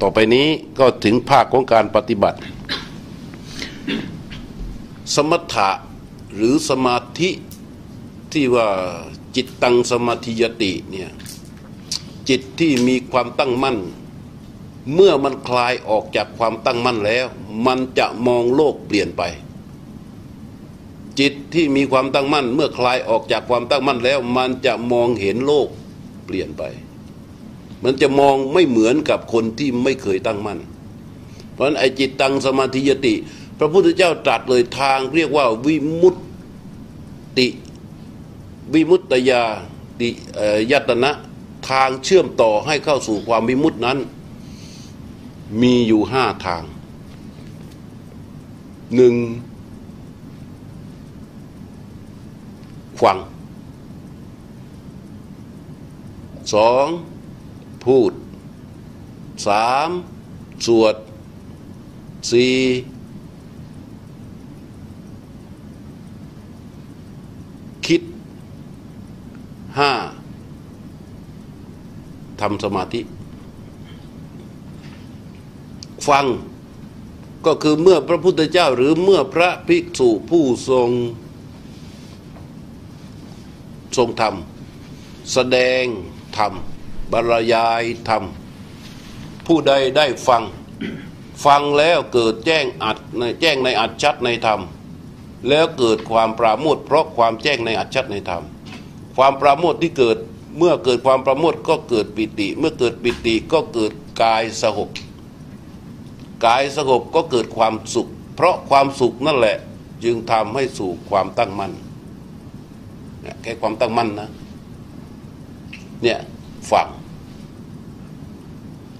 ต่อไปนี้ก็ถึงภาคของการปฏิบัติ สมถะหรือสมาธิที่ว่าจิตตังสมาธิยติเนี่ยจิตที่มีความตั้งมั่น เมื่อมันคลายออกจากความตั้งมั่นแล้ว มันจะมองโลกเปลี่ยนไป จิตที่มีความตั้งมั่น เมื่อคลายออกจากความตั้งมั่นแล้ว มันจะมองเห็นโลกเปลี่ยนไป มันจะมองไม่เหมือนกับคนที่ไม่เคยตั้งมั่น เพราะฉะนั้นไอ้จิตตังสมาธิยติ พระพุทธเจ้าตรัสเลยทางเรียกว่าวิมุตติ วิมุตตยาติยตนะทางเชื่อมต่อให้เข้าสู่ความวิมุตตินั้น มีอยู่ห้าทางหนึ่งฟังสอง พูดสามสวดสี่คิดห้าทำสมาธิ ฟังก็คือเมื่อพระพุทธเจ้าหรือเมื่อพระภิกษุผู้ทรง ทรงธรรม แสดงธรรม บรรยายธรรม ผู้ใดได้ฟัง ฟังแล้วเกิดแจ้งอัดในแจ้งในอัดชัดในธรรม แล้วเกิดความปราโมทเพราะความแจ้งในอัดชัดในธรรม ความปราโมทที่เกิดเมื่อเกิดความประโมทก็เกิดปิติ เมื่อเกิดปิติก็เกิดกายสงบกายสงบก็เกิดความสุข เพราะความสุขนั่นแหละจึงทำให้สู่ความตั้งมั่นแค่ความตั้งมั่นนะเนี่ย ฟัง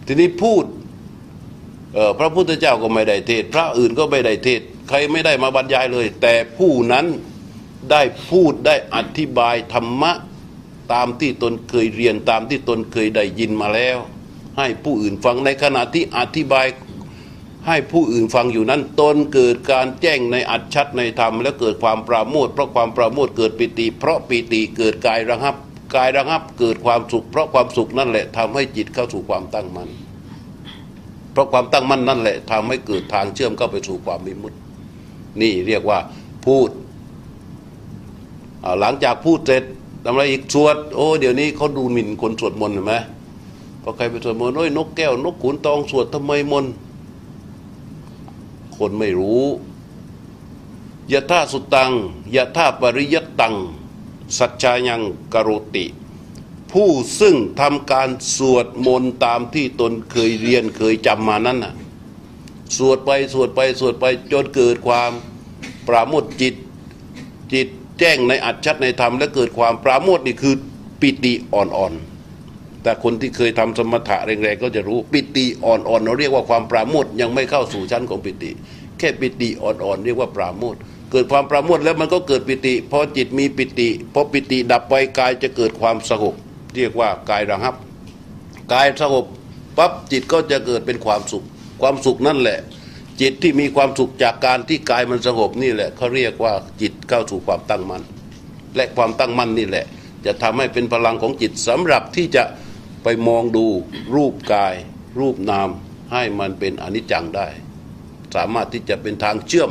ทีนี้พูดพระพุทธเจ้าก็ไม่ได้เทศ พระอื่นก็ไม่ได้เทศ ใครไม่ได้มาบรรยายเลย แต่ผู้นั้นได้พูดได้อธิบายธรรมะตามที่ตนเคยเรียนตามที่ตนเคยได้ยินมาแล้ว ให้ผู้อื่นฟังในขณะที่อธิบายให้ผู้อื่นฟังอยู่นั้นตนเกิดการแจ้งในอัจชัดในธรรม และเกิดความปราโมทเพราะความปราโมทเกิดปิติ เพราะปิติเกิดกายระงับ กายระงับเกิดความสุข เพราะความสุขนั่นแหละทำให้จิตเข้าสู่ความตั้งมั่นเพราะความตั้งมั่นนั่นแหละทำให้เกิดทางเชื่อมเข้าไปสู่ความมิมุติ นี่เรียกว่าพูดหลังจากพูดเสร็จทำอะไรอีกสวดโอ้เดี๋ยวนี้เขาดูหมิ่นคนสวดมนต์เห็นไหมพอใครไปสวดมนต์โอ้ยนกแก้วนกขุนตองสวดทำไมมนต์คนไม่รู้ยะท่าสุดตังยะท่าปริยตัง สัจจายังกโรติ ผู้ซึ่งทำการสวดมนต์ตามที่ตนเคยเรียนเคยจำมานั้นน่ะสวดไปสวดไปสวดไปจนเกิดความปราโมทจิตจิตแจ้งในอัจชัดในธรรมและเกิดความปราโมทนี่คือปิติอ่อนๆ แต่คนที่เคยทำสมถะแรงๆก็จะรู้ปิติอ่อนๆเราเรียกว่าความปราโมทยังไม่เข้าสู่ชั้นของปิติ แค่ปิติอ่อนๆเรียกว่าปราโมท เกิดความปราโมทแล้วมันก็เกิดปิติพอจิตมีปิติพอปิติดับไปกายจะเกิดความสงบเรียกว่ากายระงับกายสงบปั๊บจิตก็จะเกิดเป็นความสุข ความสุขนั่นแหละ จิตที่มีความสุขจากการที่กายมันสงบนี่แหละเขาเรียกว่าจิตเข้าสู่ความตั้งมั่นและความตั้งมั่นนี่แหละ จะทำให้เป็นพลังของจิตสำหรับที่จะไปมองดูรูปกาย รูปนามให้มันเป็นอนิจจังได้ สามารถที่จะเป็นทางเชื่อม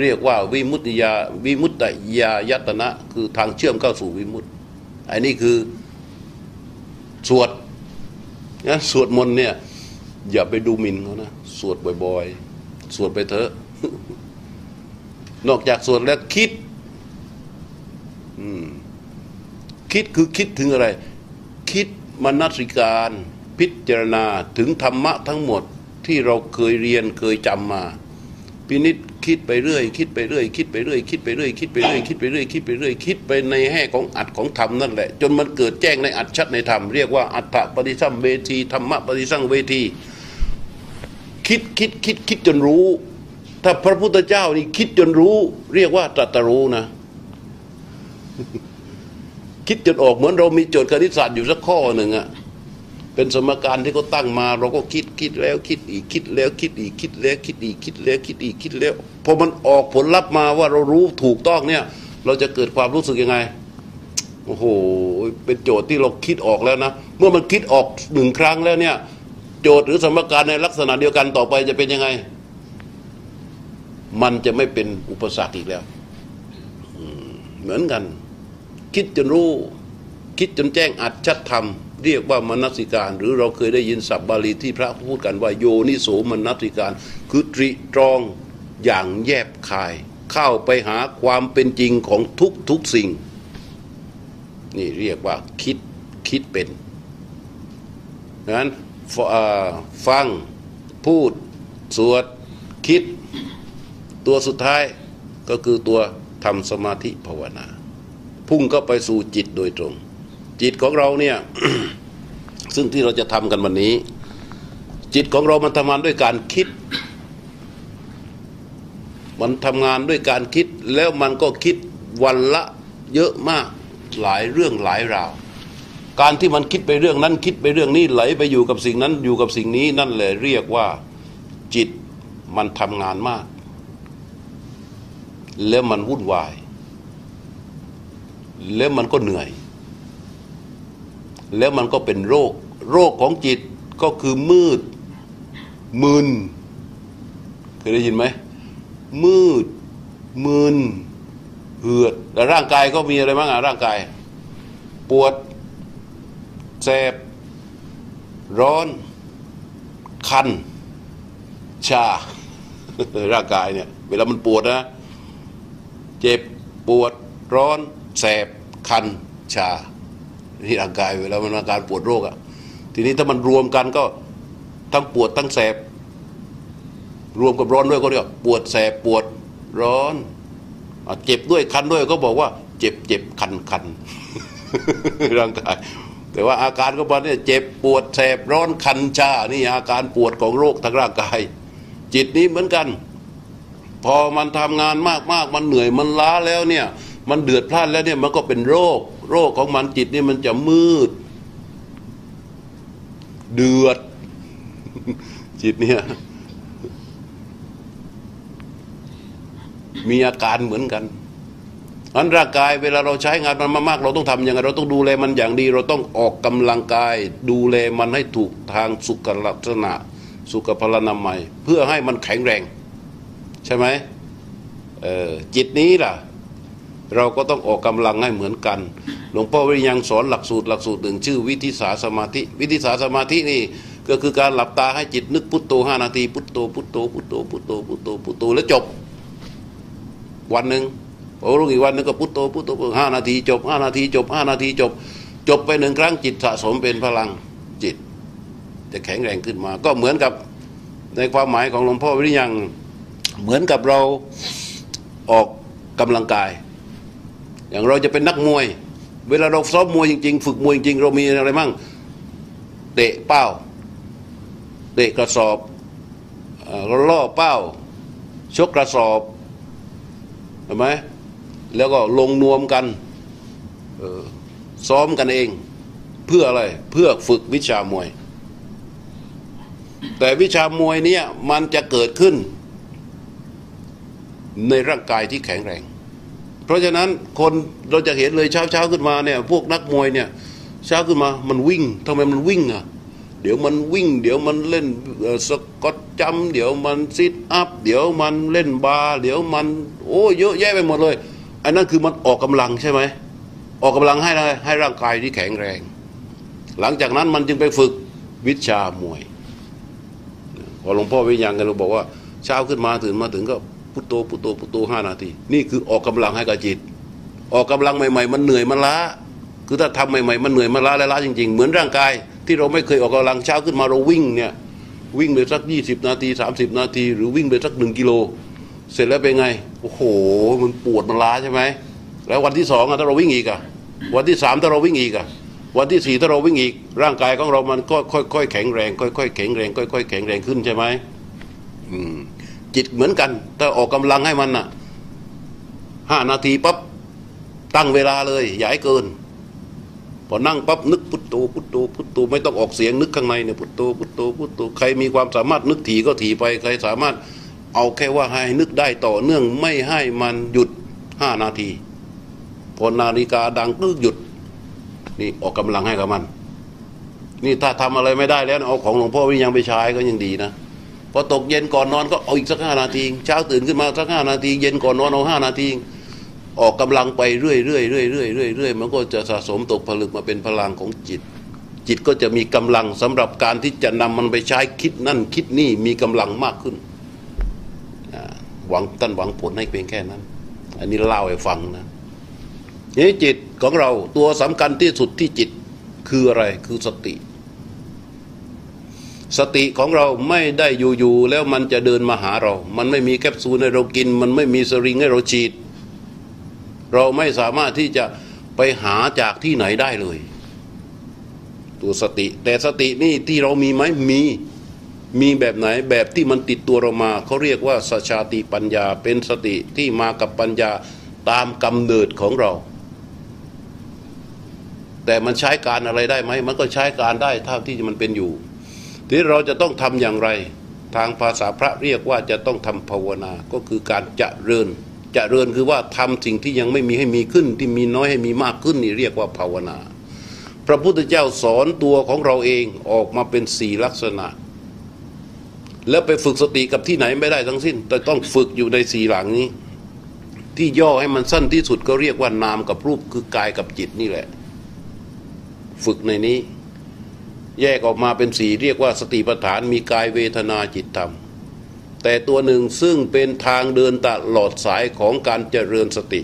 เรียกว่าวิมุตติยาวิมุตติยายตนะ คือทางเชื่อมเข้าสู่วิมุตติอันนี้คือสวดนะสวดมนต์เนี่ย อย่าไปดูหมิ่นเขานะสวดบ่อยๆ สวดไปเถอะ นอกจากสวดแล้วคิดคิดคือคิดถึงอะไร คิดมนสิการ พิจารณาถึงธรรมะทั้งหมดที่เราเคยเรียนเคยจำมา พินิษคิดไปเรื่อย คิดไปเรื่อย คิดไปเรื่อย คิดไปเรื่อย คิดไปเรื่อย คิดไปเรื่อย คิดไปเรื่อย คิดไปในแห่ของอัดของธรรมนั่นแหละ จนมันเกิดแจ้งในอัดชัดในธรรม เรียกว่าอัตตปฏิสัมเวทีธรรมะปฏิสังเวที คิดคิดคิดคิดจนรู้ ถ้าพระพุทธเจ้านี่คิดจนรู้ เรียกว่าตรัสรู้นะ คิดจนออกเหมือนเรามีโจทย์คณิตศาสตร์อยู่สักข้อหนึ่งอะ เป็นสมการที่เขาตั้งมา เราก็คิดคิดแล้วคิดอีกคิดแล้วคิดอีกคิดแล้วคิดอีกคิดแล้วคิดอีกคิดแล้วพอมันออกผลลัพธ์มาว่าเรารู้ถูกต้องเนี่ย เราจะเกิดความรู้สึกยังไงโอ้โหเป็นโจทย์ที่เราคิดออกแล้วนะ เมื่อมันคิดออกหนึ่งครั้งแล้วเนี่ย โจทย์หรือสมการในลักษณะเดียวกันต่อไปจะเป็นยังไง มันจะไม่เป็นอุปสรรคอีกแล้วเหมือนกัน คิดจนรู้ คิดจนแจ้งอัดชัดธรรม เรียกว่ามนสิการ หรือเราเคยได้ยินศัพท์บาลีที่พระพูดกันว่าโยนิโสมนสิการ คือตรีตรองอย่างแยบคาย เข้าไปหาความเป็นจริงของทุกทุกสิ่ง นี่เรียกว่าคิดคิดเป็นนั้นฟังพูด สวด คิด ตัวสุดท้ายก็คือตัวทำสมาธิภาวนา พุ่งก็ไปสู่จิตโดยตรง จิตของเราเนี่ยซึ่งที่เราจะทำกันวันนี้ จิตของเรามันทำงานด้วยการคิด มันทำงานด้วยการคิดแล้วมันก็คิดวันละเยอะมากหลายเรื่องหลายราวการที่มันคิดไปเรื่องนั้นคิดไปเรื่องนี้ไหลไปอยู่กับสิ่งนั้นอยู่กับสิ่งนี้นั่นแหละเรียกว่าจิตมันทำงานมาก แล้วมันวุ่นวาย แล้วมันก็เหนื่อย แล้วมันก็เป็นโรค โรคของจิตก็คือมืด มึนเคยได้ยินไหม มืด มึนเหือดแต่ร่างกายก็มีอะไรบ้างอะร่างกาย ปวดแสบ ร้อน คัน ชา ร่างกายเนี่ย เวลามันปวดนะ เจ็บ ปวด ร้อน แสบ คัน ชา ที่ร่างกายเวลามันอาการปวดโรคอะ่ะทีนี้ถ้ามันรวมกันก็ทั้งปวดทั้งแสบ รวมกับร้อนด้วยก็เรียกปวดแสบปวดร้อนเจ็บด้วยคันด้วยก็บอกว่า เจ็บเจ็บคันคันร่างกายแต่ว่าอาการของมันเนี่ยเจ็บปวดแสบร้อนคันชานี่อาการปวดของโรคทางร่างกาย จิตนี้เหมือนกัน พอมันทำงานมากๆ มันเหนื่อยมันล้าแล้วเนี่ย มันเดือดพล่านแล้วเนี่ยมันก็เป็นโรค โรคของมันจิตนี่มันจะมืด เดือด จิตเนี่ยมีอาการเหมือนกันอันร่างกายเวลาเราใช้งานมันมากๆเราต้องทำยังไงเราต้องดูแลมันอย่างดี เราต้องออกกำลังกาย ดูแลมันให้ถูกทางสุขลักษณะ สุขพลานามัย เพื่อให้มันแข็งแรง ใช่ไหมจิตนี้ล่ะ เราก็ต้องออกกำลังให้เหมือนกัน หลวงพ่อวิริยังสอนหลักสูตรหลักสูตรหนึ่งชื่อวิธิสาสมาธิ วิธิสาสมาธินี่ก็คือการหลับตาให้จิตนึกพุทโธห้านาทีพุทโธพุทโธพุทโธพุทโธพุทโธพุทโธแล้วจบ วันหนึ่งพอรู้อีกวันนึงก็พุทโธพุทโธห้านาทีจบห้านาทีจบห้านาทีจบ จบไปหนึ่งครั้งจิตสะสมเป็นพลังจิต จะแข็งแรงขึ้นมา ก็เหมือนกับในความหมายของหลวงพ่อวิริยังเหมือนกับเราออกกำลังกาย อย่างเราจะเป็นนักมวย เวลาเราซ้อมมวยจริง ๆ ฝึกมวยจริงๆเรามีอะไรมั่งเตะเป้าเตะกระสอบล่อเป้าชกกระสอบเห็นไหมแล้วก็ลงนวมกันซ้อมกันเอง เพื่ออะไรเพื่อฝึกวิชามวย แต่วิชามวยเนี่ยมันจะเกิดขึ้น ในร่างกายที่แข็งแรง เพราะฉะนั้นคนเราจะเห็นเลยเช้าเช้าขึ้นมาเนี่ยพวกนักมวยเนี่ยเช้าขึ้นมามันวิ่งทำไมมันวิ่งอะเดี๋ยวมันวิ่ง เดี๋ยวมันเล่นสกอตจัมเดี๋ยวมันซิทอัพเดี๋ยวมันเล่นบาร์เดี๋ยวมันโอ้เยอะแยะไปหมดเลยอันนั้นคือมันออกกำลังใช่ไหมออกกำลังให้ให้ร่างกายที่แข็งแรง หลังจากนั้นมันจึงไปฝึกวิชามวยพอหลวงพ่อวิญญาณกันเราบอกว่าเช้าขึ้นมาตื่นมาถึงก็ พุทโธพุทโธพุทโธห้านาที นี่คือออกกำลังให้กับจิต ออกกำลังใหม่ ๆ มันเหนื่อยมันล้า คือถ้าทำใหม่ๆมันเหนื่อยมันล้าและล้าจริง ๆ เหมือนร่างกาย ที่เราไม่เคยออกกำลังเช้าขึ้นมาเราวิ่งเนี่ยวิ่งไปสักยี่สิบนาทีสามสิบนาที หรือวิ่งไปสักหนึ่งกิโล เสร็จแล้วเป็นไง โอ้โห มันปวดมันล้าใช่ไหม แล้ววันที่สองถ้าเราวิ่งอีกอะวันที่สามถ้าเราวิ่งอีกอะวันที่สี่ถ้าเราวิ่งอีก ร่างกายของเรามันก็ค่อยๆแข็งแรง ค่อยๆแข็งแรง ค่อยๆแข็งแรงขึ้นใช่ไหมอืม จิตเหมือนกัน ถ้าออกกำลังให้มันอะห้านาทีปั๊บตั้งเวลาเลย อย่าให้เกิน พอนั่งปั๊บนึกพุทโธพุทโธพุทโธไม่ต้องออกเสียงนึกข้างในเนี่ยพุทโธพุทโธพุทโธใครมีความสามารถนึกถี่ก็ถี่ไป ใครสามารถเอาแค่ว่าให้นึกได้ต่อเนื่องไม่ให้มันหยุดห้านาที พอนาฬิกาดังตึกหยุด นี่ออกกำลังให้กับมัน นี่ถ้าทำอะไรไม่ได้แล้ว เอาของหลวงพ่อวิยังไปใช้ก็ยังดีนะ พอตกเย็นก่อนนอนก็เอาอีกสักห้านาทีเช้าตื่นขึ้นมาสักห้านาที เย็นก่อนนอนเอาห้านาทีออกกำลังไปเรื่อยเรื่อยเรื่อยเรื่อยเรื่อยเรื่อยมันก็จะสะสมตกผลึกมาเป็นพลังของจิต จิตก็จะมีกำลังสำหรับการที่จะนำมันไปใช้คิดนั่นคิดนี่มีกำลังมากขึ้นหวังตั้นหวังผลให้เพียงแค่นั้น อันนี้เล่าให้ฟังนะนี่จิตของเราตัวสำคัญที่สุดที่จิตคืออะไรคือสติ สติของเราไม่ได้อยู่ๆแล้วมันจะเดินมาหาเรา มันไม่มีแคปซูลให้เรากิน มันไม่มีสริงให้เราฉีด เราไม่สามารถที่จะไปหาจากที่ไหนได้เลย ตัวสติ แต่สตินี่ที่เรามีไหมมีมีแบบไหนแบบที่มันติดตัวเรามาเขาเรียกว่าสชาติปัญญาเป็นสติที่มากับปัญญาตามกำเนิดของเรา แต่มันใช้การอะไรได้ไหมมันก็ใช้การได้เท่าที่มันเป็นอยู่ ที่เราจะต้องทำอย่างไร ทางภาษาพระเรียกว่าจะต้องทำภาวนา ก็คือการจะเริญจะเริญคือว่าทำสิ่งที่ยังไม่มีให้มีขึ้น ที่มีน้อยให้มีมากขึ้นนี่เรียกว่าภาวนา พระพุทธเจ้าสอนตัวของเราเองออกมาเป็นสี่ลักษณะ แล้วไปฝึกสติกับที่ไหนไม่ได้ทั้งสิ้น แต่ต้องฝึกอยู่ในสี่หลังนี้ ที่ย่อให้มันสั้นที่สุดก็เรียกว่านามกับรูปคือกายกับจิตนี่แหละ ฝึกในนี้ แยกออกมาเป็นสี่เรียกว่าสติปัฏฐานมีกายเวทนาจิตธรรม แต่ตัวหนึ่งซึ่งเป็นทางเดินตลอดสายของการเจริญสติ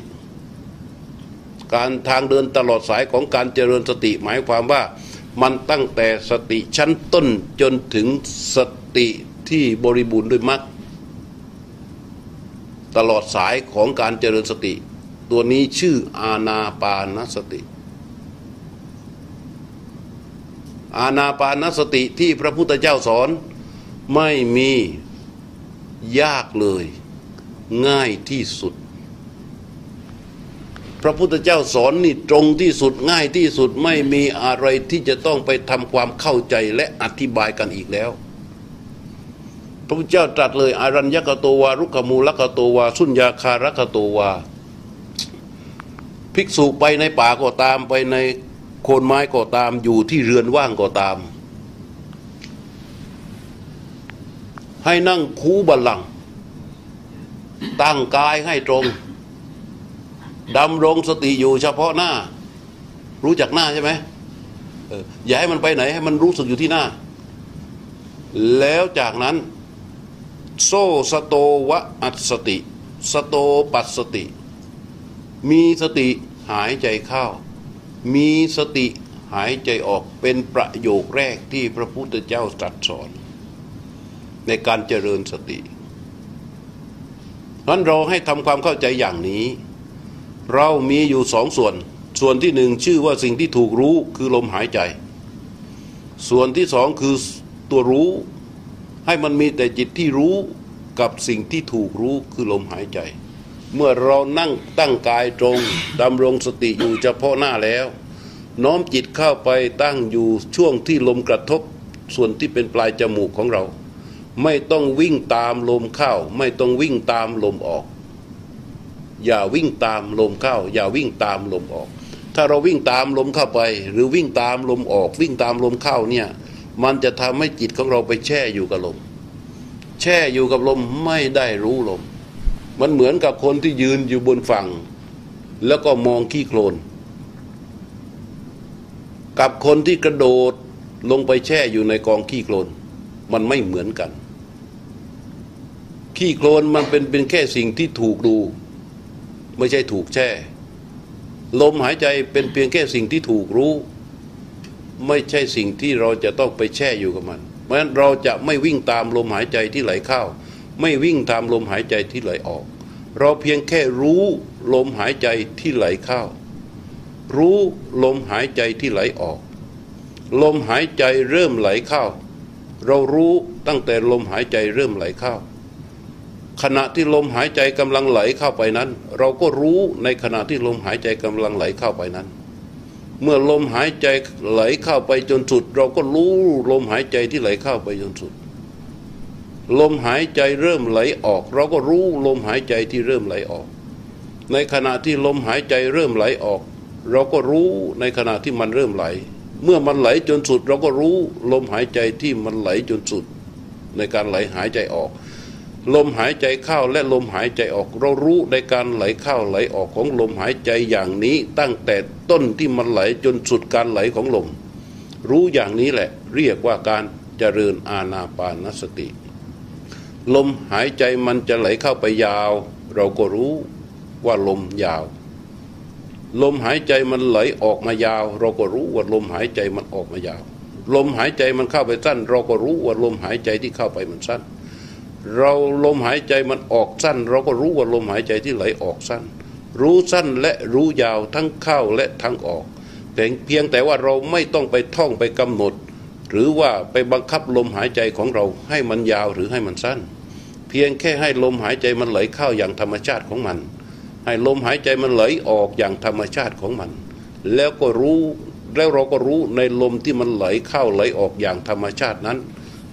การทางเดินตลอดสายของการเจริญสติ หมายความว่ามันตั้งแต่สติชั้นต้นจนถึงสติที่บริบูรณ์ด้วยมรรคตลอดสายของการเจริญสติ ตัวนี้ชื่ออาณาปานสติ อาณาปานสติที่พระพุทธเจ้าสอนไม่มียากเลย ง่ายที่สุด พระพุทธเจ้าสอนนี่ตรงที่สุดง่ายที่สุดไม่มีอะไรที่จะต้องไปทำความเข้าใจและอธิบายกันอีกแล้ว พระพุทธเจ้าตรัสเลยอารัญญกโตวารุขมูลกโตวา สุญญาคารกโตวา ภิกษุไปในป่าก็ตามไปใน โคนไม้ก็ตามอยู่ที่เรือนว่างก็ตาม ให้นั่งคูบัลลัง ตั้งกายให้ตรงดำรงสติอยู่เฉพาะหน้า รู้จักหน้าใช่ไหมอย่าให้มันไปไหน ให้มันรู้สึกอยู่ที่หน้า แล้วจากนั้น โซสโตวะอัสติ สโตปัสสติ มีสติหายใจเข้า มีสติหายใจออกเป็นประโยคแรกที่พระพุทธเจ้าตรัสสอน ในการเจริญสตินั้นเราให้ทำความเข้าใจอย่างนี้ เรามีอยู่สองส่วน ส่วนที่หนึ่งชื่อว่าสิ่งที่ถูกรู้คือลมหายใจ ส่วนที่สองคือตัวรู้ ให้มันมีแต่จิตที่รู้กับสิ่งที่ถูกรู้คือลมหายใจ เมื่อเรานั่งตั้งกายตรงดำรงสติอยู่เฉพาะหน้าแล้ว น้อมจิตเข้าไปตั้งอยู่ช่วงที่ลมกระทบส่วนที่เป็นปลายจมูกของเรา ไม่ต้องวิ่งตามลมเข้า ไม่ต้องวิ่งตามลมออก อย่าวิ่งตามลมเข้า อย่าวิ่งตามลมออก ถ้าเราวิ่งตามลมเข้าไป หรือวิ่งตามลมออก วิ่งตามลมเข้าเนี่ยมันจะทำให้จิตของเราไปแช่อยู่กับลม แช่อยู่กับลมไม่ได้รู้ลม มันเหมือนกับคนที่ยืนอยู่บนฝั่ง แล้วก็มองขี้โคลน กับคนที่กระโดดลงไปแช่อยู่ในกองขี้โคลน มันไม่เหมือนกัน ขี้โคลนมันเป็นเป็นแค่สิ่งที่ถูกดู ไม่ใช่ถูกแช่ ลมหายใจเป็นเพียงแค่สิ่งที่ถูกรู้ ไม่ใช่สิ่งที่เราจะต้องไปแช่อยู่กับมัน เพราะฉะนั้นเราจะไม่วิ่งตามลมหายใจที่ไหลเข้าไม่วิ่งตามลมหายใจที่ไหลออก เราเพียงแค่รู้ลมหายใจที่ไหลเข้า รู้ลมหายใจที่ไหลออก ลมหายใจเริ่มไหลเข้า เรารู้ตั้งแต่ลมหายใจเริ่มไหลเข้า ขณะที่ลมหายใจกำลังไหลเข้าไปนั้น เราก็รู้ในขณะที่ลมหายใจกำลังไหลเข้าไปนั้น เมื่อลมหายใจไหลเข้าไปจนสุด เราก็รู้ลมหายใจที่ไหลเข้าไปจนสุด ลมหายใจเริ่มไหลออก เราก็รู้ลมหายใจที่เริ่มไหลออก ในขณะที่ลมหายใจเริ่มไหลออก เราก็รู้ในขณะที่มันเริ่มไหล เมื่อมันไหลจนสุด เราก็รู้ลมหายใจที่มันไหลจนสุด ในการไหลหายใจออก ลมหายใจเข้าและลมหายใจออก เรารู้ในการไหลเข้าไหลออกของลมหายใจอย่างนี้ ตั้งแต่ต้นที่มันไหลจนสุดการไหลของลม รู้อย่างนี้แหละ เรียกว่าการเจริญอาณาปานสติ ลมหายใจมันจะไหลเข้าไปยาว เราก็รู้ว่าลมยาว ลมหายใจมันไหลออกมายาว เราก็รู้ว่าลมหายใจมันออกมายาว ลมหายใจมันเข้าไปสั้น เราก็รู้ว่าลมหายใจที่เข้าไปมันสั้น เราลมหายใจมันออกสั้น เราก็รู้ว่าลมหายใจที่ไหลออกสั้น รู้สั้นและรู้ยาวทั้งเข้าและทั้งออกเพียงเพียงแต่ว่าเราไม่ต้องไปท่องไปกำหนด หรือว่าไปบังคับลมหายใจของเราให้มันยาวหรือให้มันสั้น เพียงแค่ให้ลมหายใจมันไหลเข้าอย่างธรรมชาติของมัน ให้ลมหายใจมันไหลออกอย่างธรรมชาติของมัน แล้วก็รู้แล้วเราก็รู้ในลมที่มันไหลเข้าไหลออกอย่างธรรมชาตินั้น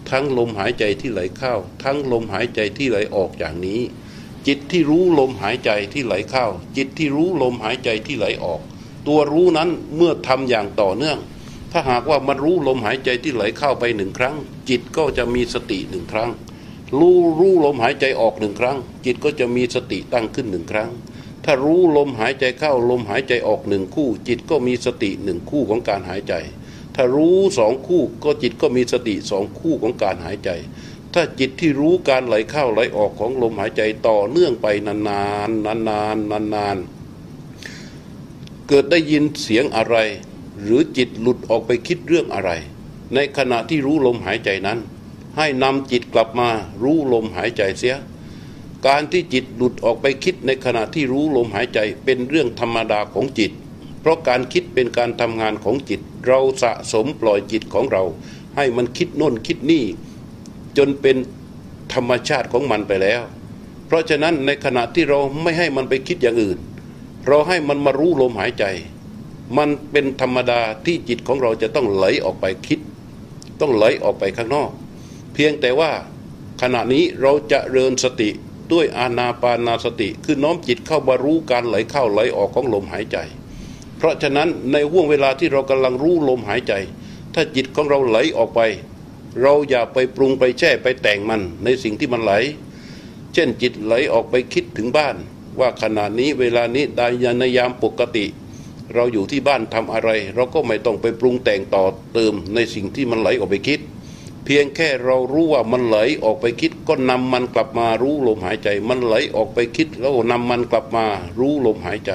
ทั้งลมหายใจที่ไหลเข้า ทั้งลมหายใจที่ไหลออกอย่างนี้ จิตที่รู้ลมหายใจที่ไหลเข้า จิตที่รู้ลมหายใจที่ไหลออก ตัวรู้นั้นเมื่อทำอย่างต่อเนื่อง ถ้าหากว่ามันรู้ลมหายใจที่ไหลเข้าไปหนึ่งครั้ง จิตก็จะมีสติหนึ่งครั้ง รู้รู้ลมหายใจออกหนึ่งครั้ง จิตก็จะมีสติตั้งขึ้นหนึ่งครั้ง ถ้ารู้ลมหายใจเข้าลมหายใจออกหนึ่งคู่ จิตก็มีสติหนึ่งคู่ของการหายใจ ถ้ารู้สองคู่ก็จิตก็มีสติสองคู่ของการหายใจ ถ้าจิตที่รู้การไหลเข้าไหลออกของลมหายใจต่อเนื่องไปนานๆนานๆนานๆเกิดได้ยินเสียงอะไร หรือจิตหลุดออกไปคิดเรื่องอะไร ในขณะที่รู้ลมหายใจนั้น ให้นำจิตกลับมารู้ลมหายใจเสีย การที่จิตหลุดออกไปคิดในขณะที่รู้ลมหายใจเป็นเรื่องธรรมดาของจิต เพราะการคิดเป็นการทำงานของจิต เราสะสมปล่อยจิตของเรา ให้มันคิดโน่นคิดนี่ จนเป็นธรรมชาติของมันไปแล้ว เพราะฉะนั้นในขณะที่เราไม่ให้มันไปคิดอย่างอื่น เราให้มันมารู้ลมหายใจ มันเป็นธรรมดาที่จิตของเราจะต้องไหลออกไปคิด ต้องไหลออกไปข้างนอก เพียงแต่ว่าขณะนี้เราจะเริญสติด้วยอานาปานาสติ คือน้อมจิตเข้ามารู้การไหลเข้าไหลออกของลมหายใจ เพราะฉะนั้นในห่วงเวลาที่เรากำลังรู้ลมหายใจ ถ้าจิตของเราไหลออกไป เราอย่าไปปรุงไปแช่ไปแต่งมันในสิ่งที่มันไหล เช่นจิตไหลออกไปคิดถึงบ้าน ว่าขณะนี้เวลานี้ด้ยานยามปกติ เราอยู่ที่บ้านทำอะไร เราก็ไม่ต้องไปปรุงแต่งต่อเติมในสิ่งที่มันไหลออกไปคิด เพียงแค่เรารู้ว่ามันไหลออกไปคิด ก็นำมันกลับมารู้ลมหายใจ มันไหลออกไปคิด แล้วนำมันกลับมารู้ลมหายใจ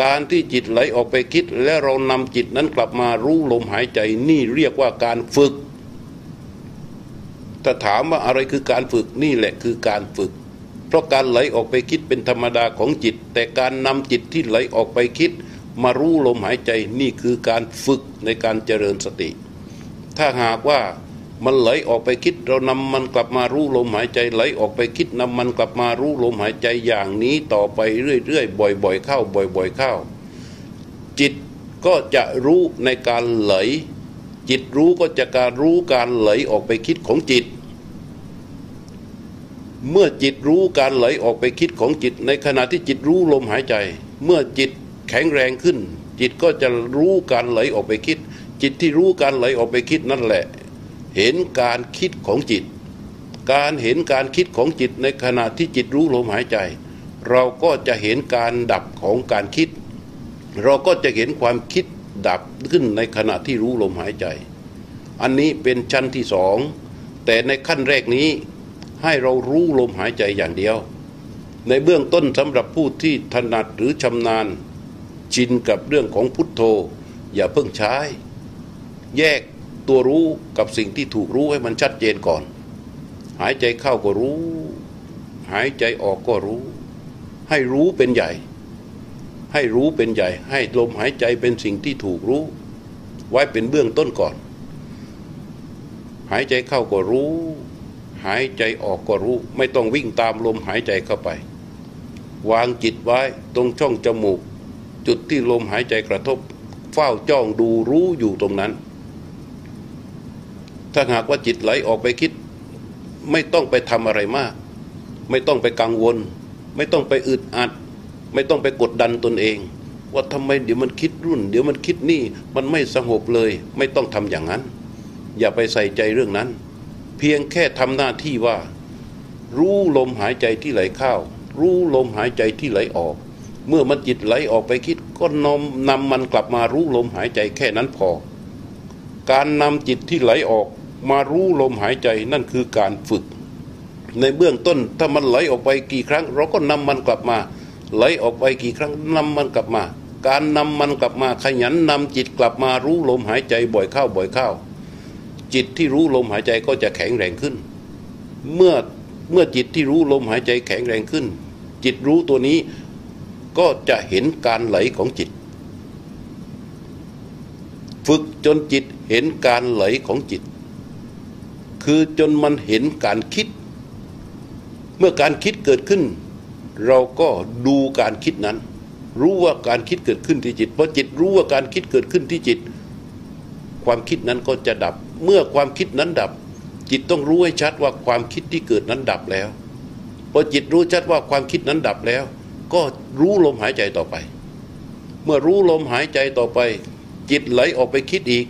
การที่จิตไหลออกไปคิด และเรานำจิตนั้นกลับมารู้ลมหายใจ นี่เรียกว่าการฝึกถ้าถามว่าอะไรคือการฝึกนี่แหละคือการฝึก เพราะการไหลออกไปคิดเป็นธรรมดาของจิต แต่การนำจิตที่ไหลออกไปคิด มารู้ลมหายใจนี่คือการฝึกในการเจริญสติ ถ้าหากว่ามันไหลออกไปคิดเรานำมันกลับมารู้ลมหายใจ ไหลออกไปคิดนำมันกลับมารู้ลมหายใจอย่างนี้ต่อไปเรื่อยๆบ่อย ๆ เข้าบ่อย ๆ เข้า จิตก็จะรู้ในการไหล จิตรู้ก็จะการรู้การไหลออกไปคิดของจิต เมื่อจิตรู้การไหลออกไปคิดของจิต ในขณะที่จิตรู้ลมหายใจ เมื่อจิต แข็งแรงขึ้น จิตก็จะรู้การไหลออกไปคิด จิตที่รู้การไหลออกไปคิดนั่นแหละ เห็นการคิดของจิต การเห็นการคิดของจิตในขณะที่จิตรู้ลมหายใจ เราก็จะเห็นการดับของการคิด เราก็จะเห็นความคิดดับขึ้นในขณะที่รู้ลมหายใจ อันนี้เป็นชั้นที่สองแต่ในขั้นแรกนี้ให้เรารู้ลมหายใจอย่างเดียว ในเบื้องต้นสำหรับผู้ที่ถนัดหรือชำนาญ ชินกับเรื่องของพุทโธ อย่าเพิ่งใช้ แยกตัวรู้กับสิ่งที่ถูกรู้ให้มันชัดเจนก่อน หายใจเข้าก็รู้ หายใจออกก็รู้ ให้รู้เป็นใหญ่ ให้รู้เป็นใหญ่ ให้ลมหายใจเป็นสิ่งที่ถูกรู้ ไว้เป็นเบื้องต้นก่อน หายใจเข้าก็รู้ หายใจออกก็รู้ ไม่ต้องวิ่งตามลมหายใจเข้าไป วางจิตไว้ตรงช่องจมูก จุดที่ลมหายใจกระทบ เฝ้าจ้องดูรู้อยู่ตรงนั้น ถ้าหากว่าจิตไหลออกไปคิด ไม่ต้องไปทำอะไรมาก ไม่ต้องไปกังวล ไม่ต้องไปอึดอัด ไม่ต้องไปกดดันตนเอง ว่าทำไมเดี๋ยวมันคิดรุ่น เดี๋ยวมันคิดนี่ มันไม่สงบเลย ไม่ต้องทำอย่างนั้น อย่าไปใส่ใจเรื่องนั้น เพียงแค่ทำหน้าที่ว่า รู้ลมหายใจที่ไหลเข้ารู้ลมหายใจที่ไหลออก เมื่อมันจิตไหลออกไปคิดก็นำนำมันกลับมารู้ลมหายใจแค่นั้นพอ การนำจิตที่ไหลออกมารู้ลมหายใจนั่นคือการฝึก ในเบื้องต้นถ้ามันไหลออกไปกี่ครั้ง เราก็นำมันกลับมา ไหลออกไปกี่ครั้งนำมันกลับมา การนำมันกลับมาขยันนำจิตกลับมารู้ลมหายใจบ่อยเข้าบ่อยเข้า จิตที่รู้ลมหายใจก็จะแข็งแรงขึ้น เมื่อเมื่อจิตที่รู้ลมหายใจแข็งแรงขึ้น จิตรู้ตัวนี้ ก็จะเห็นการไหลของจิต ฝึกจนจิตเห็นการไหลของจิต คือจนมันเห็นการคิด เมื่อการคิดเกิดขึ้น เราก็ดูการคิดนั้น รู้ว่าการคิดเกิดขึ้นที่จิตเพราะจิตรู้ว่าการคิดเกิดขึ้นที่จิต ความคิดนั้นก็จะดับ เมื่อความคิดนั้นดับ จิตต้องรู้ให้ชัดว่าความคิดที่เกิดนั้นดับแล้วพอจิตรู้ชัดว่าความคิดนั้นดับแล้ว ก็รู้ลมหายใจต่อไป เมื่อรู้ลมหายใจต่อไป จิตไหลออกไปคิดอีก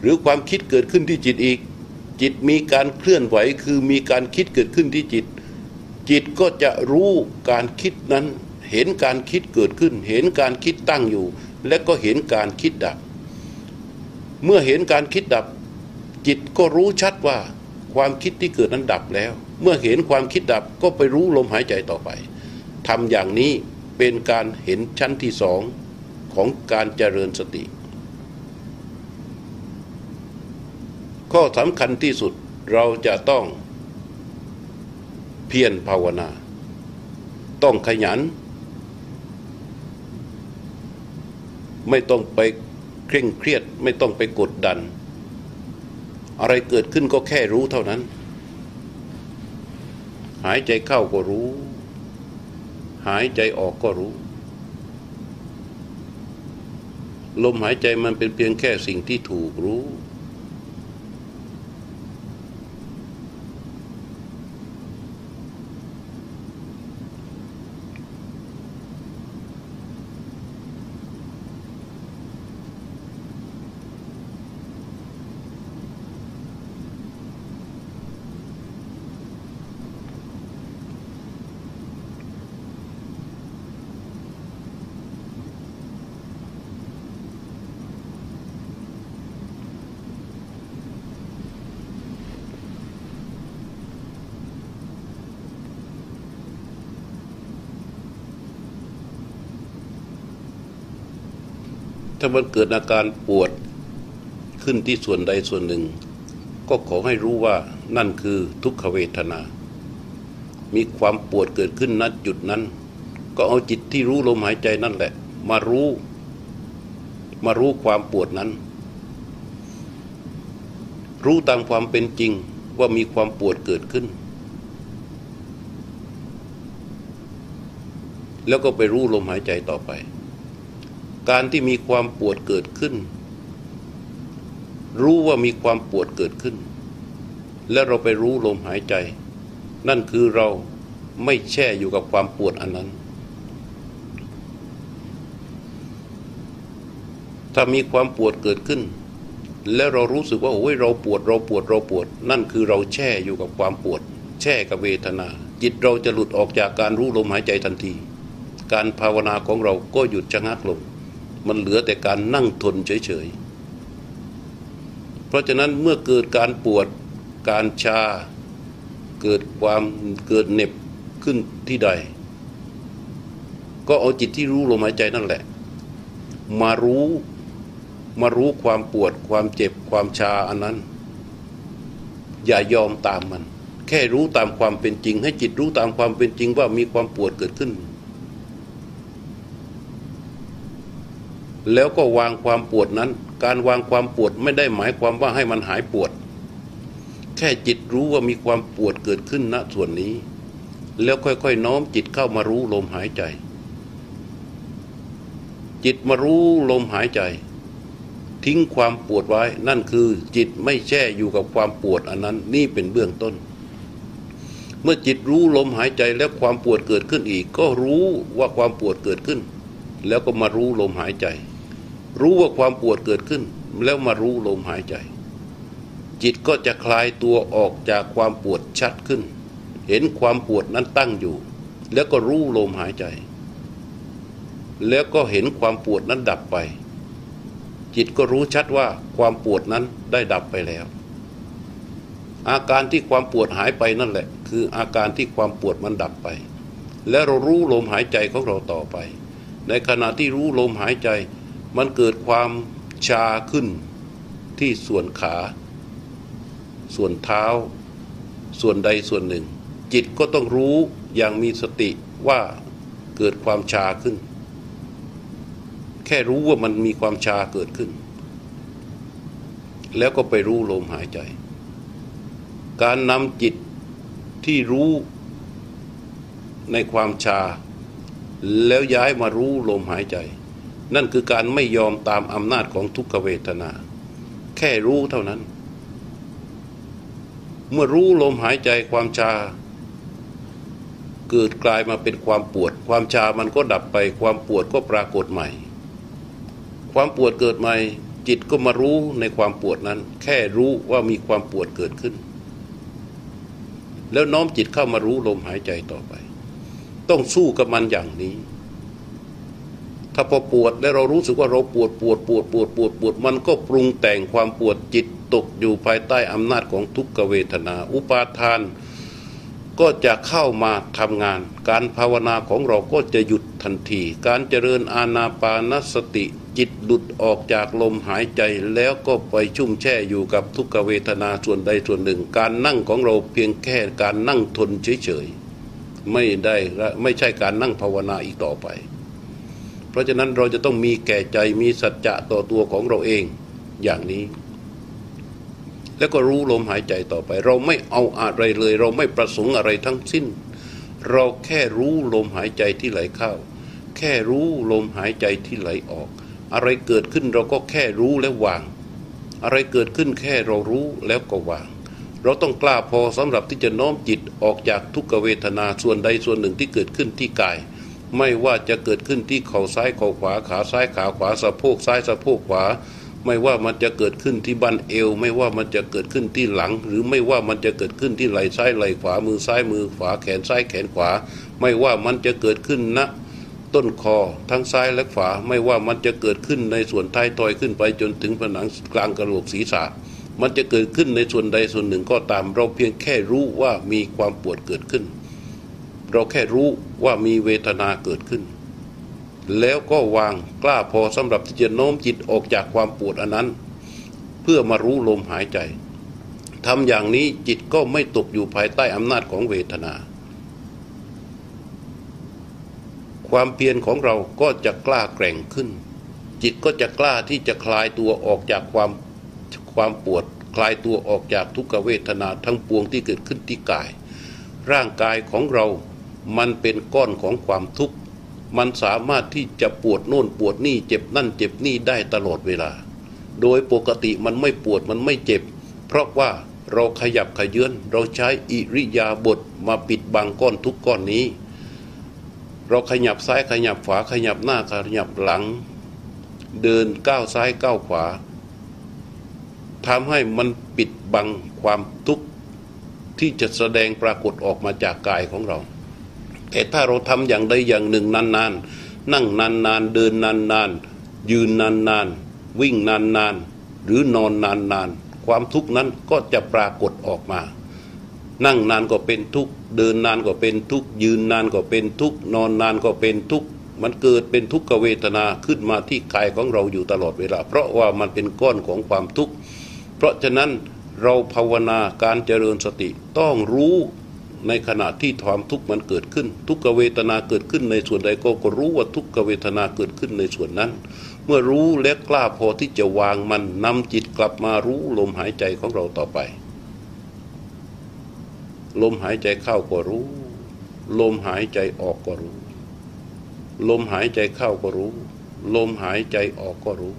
หรือความคิดเกิดขึ้นที่จิตอีก จิตมีการเคลื่อนไหวคือมีการคิดเกิดขึ้นที่จิต จิตก็จะรู้การคิดนั้น เห็นการคิดเกิดขึ้น เห็นการคิดตั้งอยู่ และก็เห็นการคิดดับ เมื่อเห็นการคิดดับ จิตก็รู้ชัดว่าความคิดที่เกิดนั้นดับแล้ว เมื่อเห็นความคิดดับก็ไปรู้ลมหายใจต่อไป ทำอย่างนี้เป็นการเห็นชั้นที่สองของการเจริญสติ ข้อสำคัญที่สุดเราจะต้องเพียรภาวนา ต้องขยัน ไม่ต้องไปเคร่งเครียดไม่ต้องไปกดดัน อะไรเกิดขึ้นก็แค่รู้เท่านั้น หายใจเข้าก็รู้ หายใจออกก็รู้ ลมหายใจมันเป็นเพียงแค่สิ่งที่ถูกรู้ มันเกิดอาการปวดขึ้นที่ส่วนใดส่วนหนึ่ง ก็ขอให้รู้ว่านั่นคือทุกขเวทนา มีความปวดเกิดขึ้นณจุดนั้น ก็เอาจิตที่รู้ลมหายใจนั่นแหละ มารู้ มารู้ความปวดนั้น รู้ตามความเป็นจริงว่ามีความปวดเกิดขึ้น แล้วก็ไปรู้ลมหายใจต่อไป การที่มีความปวดเกิดขึ้น รู้ว่ามีความปวดเกิดขึ้น และเราไปรู้ลมหายใจ นั่นคือเราไม่แช่อยู่กับความปวดอันนั้น ถ้ามีความปวดเกิดขึ้น แล้วเรารู้สึกว่าโอ้ยเราปวดเราปวดเราปวด นั่นคือเราแช่อยู่กับความปวด แช่กับเวทนา จิตเราจะหลุดออกจากการรู้ลมหายใจทันที การภาวนาของเราก็หยุดชะงักลง มันเหลือแต่การนั่งทนเฉยๆ เพราะฉะนั้นเมื่อเกิดการปวดการชา เกิดความเกิดเหน็บขึ้นที่ใด ก็เอาจิตที่รู้ลมหายใจนั่นแหละ มารู้มารู้ความปวดความเจ็บความชาอันนั้น อย่ายอมตามมัน แค่รู้ตามความเป็นจริง ให้จิตรู้ตามความเป็นจริงว่ามีความปวดเกิดขึ้น แล้วก็วางความปวดนั้น การวางความปวดไม่ได้หมายความว่าให้มันหายปวด แค่จิตรู้ว่ามีความปวดเกิดขึ้นณส่วนนี้ แล้วค่อยๆน้อมจิตเข้ามารู้ลมหายใจ จิตมารู้ลมหายใจ ทิ้งความปวดไว้ นั่นคือจิตไม่แช่อยู่กับความปวดอันนั้นนี่เป็นเบื้องต้น เมื่อจิตรู้ลมหายใจแล้วความปวดเกิดขึ้นอีก ก็รู้ว่าความปวดเกิดขึ้นแล้วก็มารู้ลมหายใจ รู้ว่าความปวดเกิดขึ้น แล้วมารู้ลมหายใจ จิตก็จะคลายตัวออกจากความปวดชัดขึ้น เห็นความปวดนั้นตั้งอยู่ แล้วก็รู้ลมหายใจ แล้วก็เห็นความปวดนั้นดับไป จิตก็รู้ชัดว่าความปวดนั้นได้ดับไปแล้ว อาการที่ความปวดหายไปนั่นแหละ คืออาการที่ความปวดมันดับไป และเรารู้ลมหายใจของเราต่อไป ในขณะที่รู้ลมหายใจ มันเกิดความชาขึ้นที่ส่วนขา ส่วนเท้า ส่วนใดส่วนหนึ่ง จิตก็ต้องรู้อย่างมีสติว่าเกิดความชาขึ้น แค่รู้ว่ามันมีความชาเกิดขึ้น แล้วก็ไปรู้ลมหายใจ การนำจิตที่รู้ในความชา แล้วย้ายมารู้ลมหายใจ นั่นคือการไม่ยอมตามอำนาจของทุกขเวทนา แค่รู้เท่านั้น เมื่อรู้ลมหายใจความชา เกิดกลายมาเป็นความปวด ความชามันก็ดับไป ความปวดก็ปรากฏใหม่ ความปวดเกิดใหม่ จิตก็มารู้ในความปวดนั้น แค่รู้ว่ามีความปวดเกิดขึ้น แล้วน้อมจิตเข้ามารู้ลมหายใจต่อไป ต้องสู้กับมันอย่างนี้ ถ้าพอปวดแล้วเรารู้สึกว่าเราปวดปวดปวดปวดปวดปวด มันก็ปรุงแต่งความปวดจิตตกอยู่ภายใต้อำนาจของทุกขเวทนา อุปาทาน ก็จะเข้ามาทำงาน การภาวนาของเราก็จะหยุดทันที การเจริญอาณาปานสติจิตหลุดออกจากลมหายใจแล้วก็ไปชุ่มแช่อยู่กับทุกขเวทนาส่วนใดส่วนหนึ่ง การนั่งของเราเพียงแค่การนั่งทนเฉยๆไม่ได้ไม่ใช่การนั่งภาวนาอีกต่อไป เพราะฉะนั้นเราจะต้องมีแก่ใจมีสัจจะต่อตัวของเราเองอย่างนี้ แล้วก็รู้ลมหายใจต่อไป เราไม่เอาอะไรเลย เราไม่ประสงค์อะไรทั้งสิ้น เราแค่รู้ลมหายใจที่ไหลเข้า แค่รู้ลมหายใจที่ไหลออก อะไรเกิดขึ้นเราก็แค่รู้แล้วาง อะไรเกิดขึ้นแค่เรารู้แล้วก็วางเราต้องกล้าพอสำหรับที่จะน้อมจิตออกจากทุกขเวทนาส่วนใดส่วนหนึ่งที่เกิดขึ้นที่กาย ไม่ว่าจะเกิดขึ้นที่เข่าซ้ายเข่าขวาขาซ้ายขาขวาสะโพกซ้ายสะโพกขวา ไม่ว่ามันจะเกิดขึ้นที่บั้นเอว ไม่ว่ามันจะเกิดขึ้นที่หลัง หรือไม่ว่ามันจะเกิดขึ้นที่ไหล่ซ้ายไหล่ขวามือซ้ายมือขวาแขนซ้ายแขนขวา ไม่ว่ามันจะเกิดขึ้นณต้นคอทั้งซ้ายและขวา ไม่ว่ามันจะเกิดขึ้นในส่วนท้ายทอยขึ้นไปจนถึงผนังกลางกระโหลกศีรษะ มันจะเกิดขึ้นในส่วนใดส่วนหนึ่งก็ตาม เราเพียงแค่รู้ว่ามีความปวดเกิดขึ้น เราแค่รู้ว่ามีเวทนาเกิดขึ้น แล้วก็วางกล้าพอสำหรับที่จะโน้มจิตออกจากความปวดอันนั้น เพื่อมารู้ลมหายใจทำอย่างนี้จิตก็ไม่ตกอยู่ภายใต้อำนาจของเวทนา ความเพียรของเราก็จะกล้าแกร่งขึ้น จิตก็จะกล้าที่จะคลายตัวออกจากความความปวด คลายตัวออกจากทุกขเวทนาทั้งปวงที่เกิดขึ้นที่กาย ร่างกายของเรา มันเป็นก้อนของความทุกข์ มันสามารถที่จะปวดโน่นปวดนี่เจ็บนั่นเจ็บนี่ได้ตลอดเวลา โดยปกติมันไม่ปวดมันไม่เจ็บ เพราะว่าเราขยับขยื่นเราใช้อิริยาบถมาปิดบังก้อนทุกก้อนนี้ เราขยับซ้ายขยับขวาขยับหน้าขยับหลัง เดินก้าวซ้ายก้าวขวาทำให้มันปิดบังความทุกข์ที่จะแสดงปรากฏออกมาจากกายของเรา แต่ถ้าเราทำอย่างใดอย่างหนึ่งนานๆ นั่งนานๆ เดินนานๆ ยืนนานๆ วิ่งนานๆ หรือนอนนานๆ ความทุกข์นั้นก็จะปรากฏออกมา นั่งนานก็เป็นทุกข์เดินนานก็เป็นทุกข์ยืนนานก็เป็นทุกข์นอนนานก็เป็นทุกข์มันเกิดเป็นทุกขเวทนาขึ้นมาที่กายของเราอยู่ตลอดเวลา เพราะว่ามันเป็นก้อนของความทุกข์เพราะฉะนั้นเราภาวนาการเจริญสติต้องรู้ ในขณะที่ความทุกข์มันเกิดขึ้น ทุกขเวทนาเกิดขึ้นในส่วนใดก็ก็รู้ว่าทุกขเวทนาเกิดขึ้นในส่วนนั้น เมื่อรู้และกล้าพอที่จะวางมันนำจิตกลับมารู้ลมหายใจของเราต่อไป ลมหายใจเข้าก็รู้ ลมหายใจออกก็รู้ ลมหายใจเข้าก็รู้ ลมหายใจออกก็รู้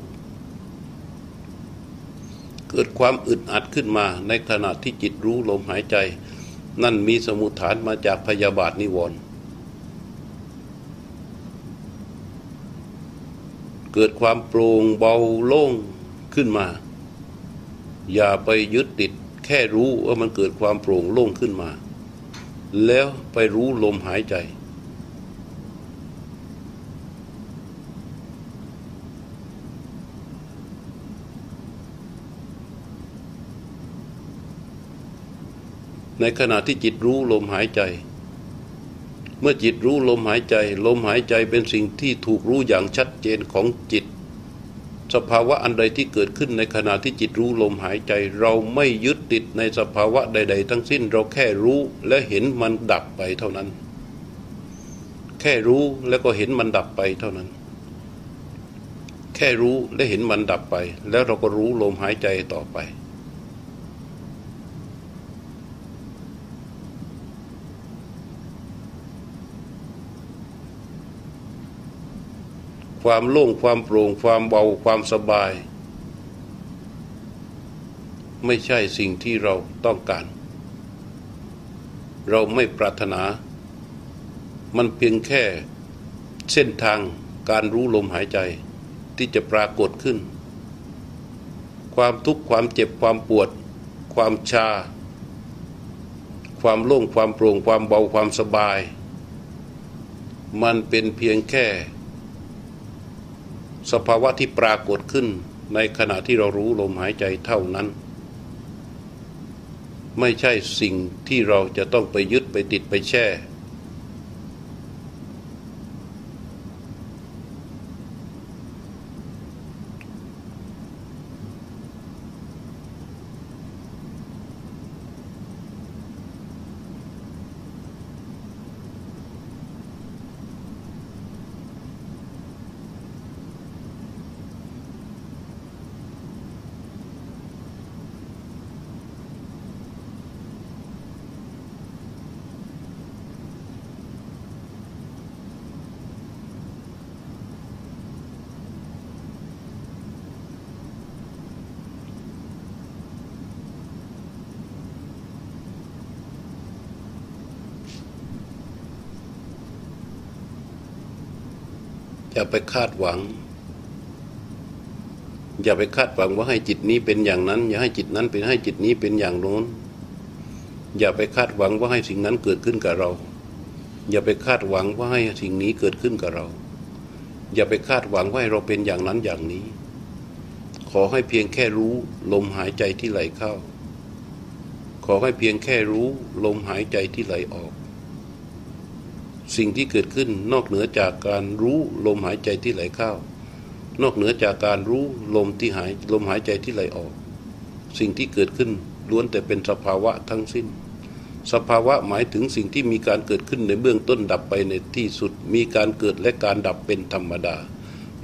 เกิดความอึดอัดขึ้นมาในขณะที่จิตรู้ลมหายใจ นั่นมีสมุทฐานมาจากพยาบาทนิวรณ์เกิดความโปร่งเบาโล่งขึ้นมา อย่าไปยึดติดแค่รู้ว่ามันเกิดความโปร่งโล่งขึ้นมา แล้วไปรู้ลมหายใจ ในขณะที่จิตรู้ลมหายใจ เมื่อจิตรู้ลมหายใจ ลมหายใจเป็นสิ่งที่ถูกรู้อย่างชัดเจนของจิต สภาวะอันใดที่เกิดขึ้นในขณะที่จิตรู้ลมหายใจ เราไม่ยึดติดในสภาวะใด ๆ ทั้งสิ้นเราแค่รู้และเห็นมันดับไปเท่านั้น แค่รู้แล้วก็เห็นมันดับไปเท่านั้นแค่รู้และเห็นมันดับไป แล้วเราก็รู้ลมหายใจต่อไป ความโล่งความโปร่งความเบาความสบาย ไม่ใช่สิ่งที่เราต้องการ เราไม่ปรารถนา มันเพียงแค่เส้นทางการรู้ลมหายใจที่จะปรากฏขึ้น ความทุกข์ความเจ็บความปวด ความชา ความโล่งความโปร่งความเบาความสบาย มันเป็นเพียงแค่ สภาวะที่ปรากฏขึ้นในขณะที่เรารู้ลมหายใจเท่านั้น ไม่ใช่สิ่งที่เราจะต้องไปยึดไปติดไปแช่ คาดหวัง อย่าไปคาดหวังว่าให้จิตนี้เป็นอย่างนั้น อย่าให้จิตนั้นเป็นให้จิตนี้เป็นอย่างโน้น อย่าไปคาดหวังว่าให้สิ่งนั้นเกิดขึ้นกับเรา อย่าไปคาดหวังว่าให้สิ่งนี้เกิดขึ้นกับเรา อย่าไปคาดหวังว่าให้เราเป็นอย่างนั้นอย่างนี้ ขอให้เพียงแค่รู้ลมหายใจที่ไหลเข้า ขอให้เพียงแค่รู้ลมหายใจที่ไหลออก สิ่งที่เกิดขึ้นนอกเหนือจากการรู้ลมหายใจที่ไหลเข้า นอกเหนือจากการรู้ลมที่หายลมหายใจที่ไหลออก สิ่งที่เกิดขึ้นล้วนแต่เป็นสภาวะทั้งสิ้น สภาวะหมายถึงสิ่งที่มีการเกิดขึ้นในเบื้องต้นดับไปในที่สุด มีการเกิดและการดับเป็นธรรมดา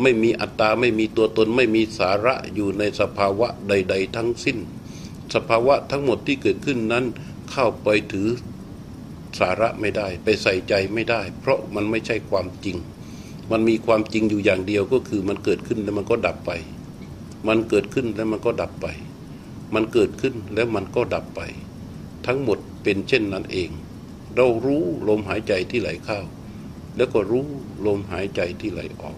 ไม่มีอัตตาไม่มีตัวตนไม่มีสาระอยู่ในสภาวะใด ๆ ทั้งสิ้น สภาวะทั้งหมดที่เกิดขึ้นนั้นเข้าไปถือ สาระไม่ได้ ไปใส่ใจไม่ได้ เพราะมันไม่ใช่ความจริง มันมีความจริงอยู่อย่างเดียวก็คือมันเกิดขึ้นแล้วมันก็ดับไป มันเกิดขึ้นแล้วมันก็ดับไป มันเกิดขึ้นแล้วมันก็ดับไป ทั้งหมดเป็นเช่นนั้นเอง เรารู้ลมหายใจที่ไหลเข้า แล้วก็รู้ลมหายใจที่ไหลออก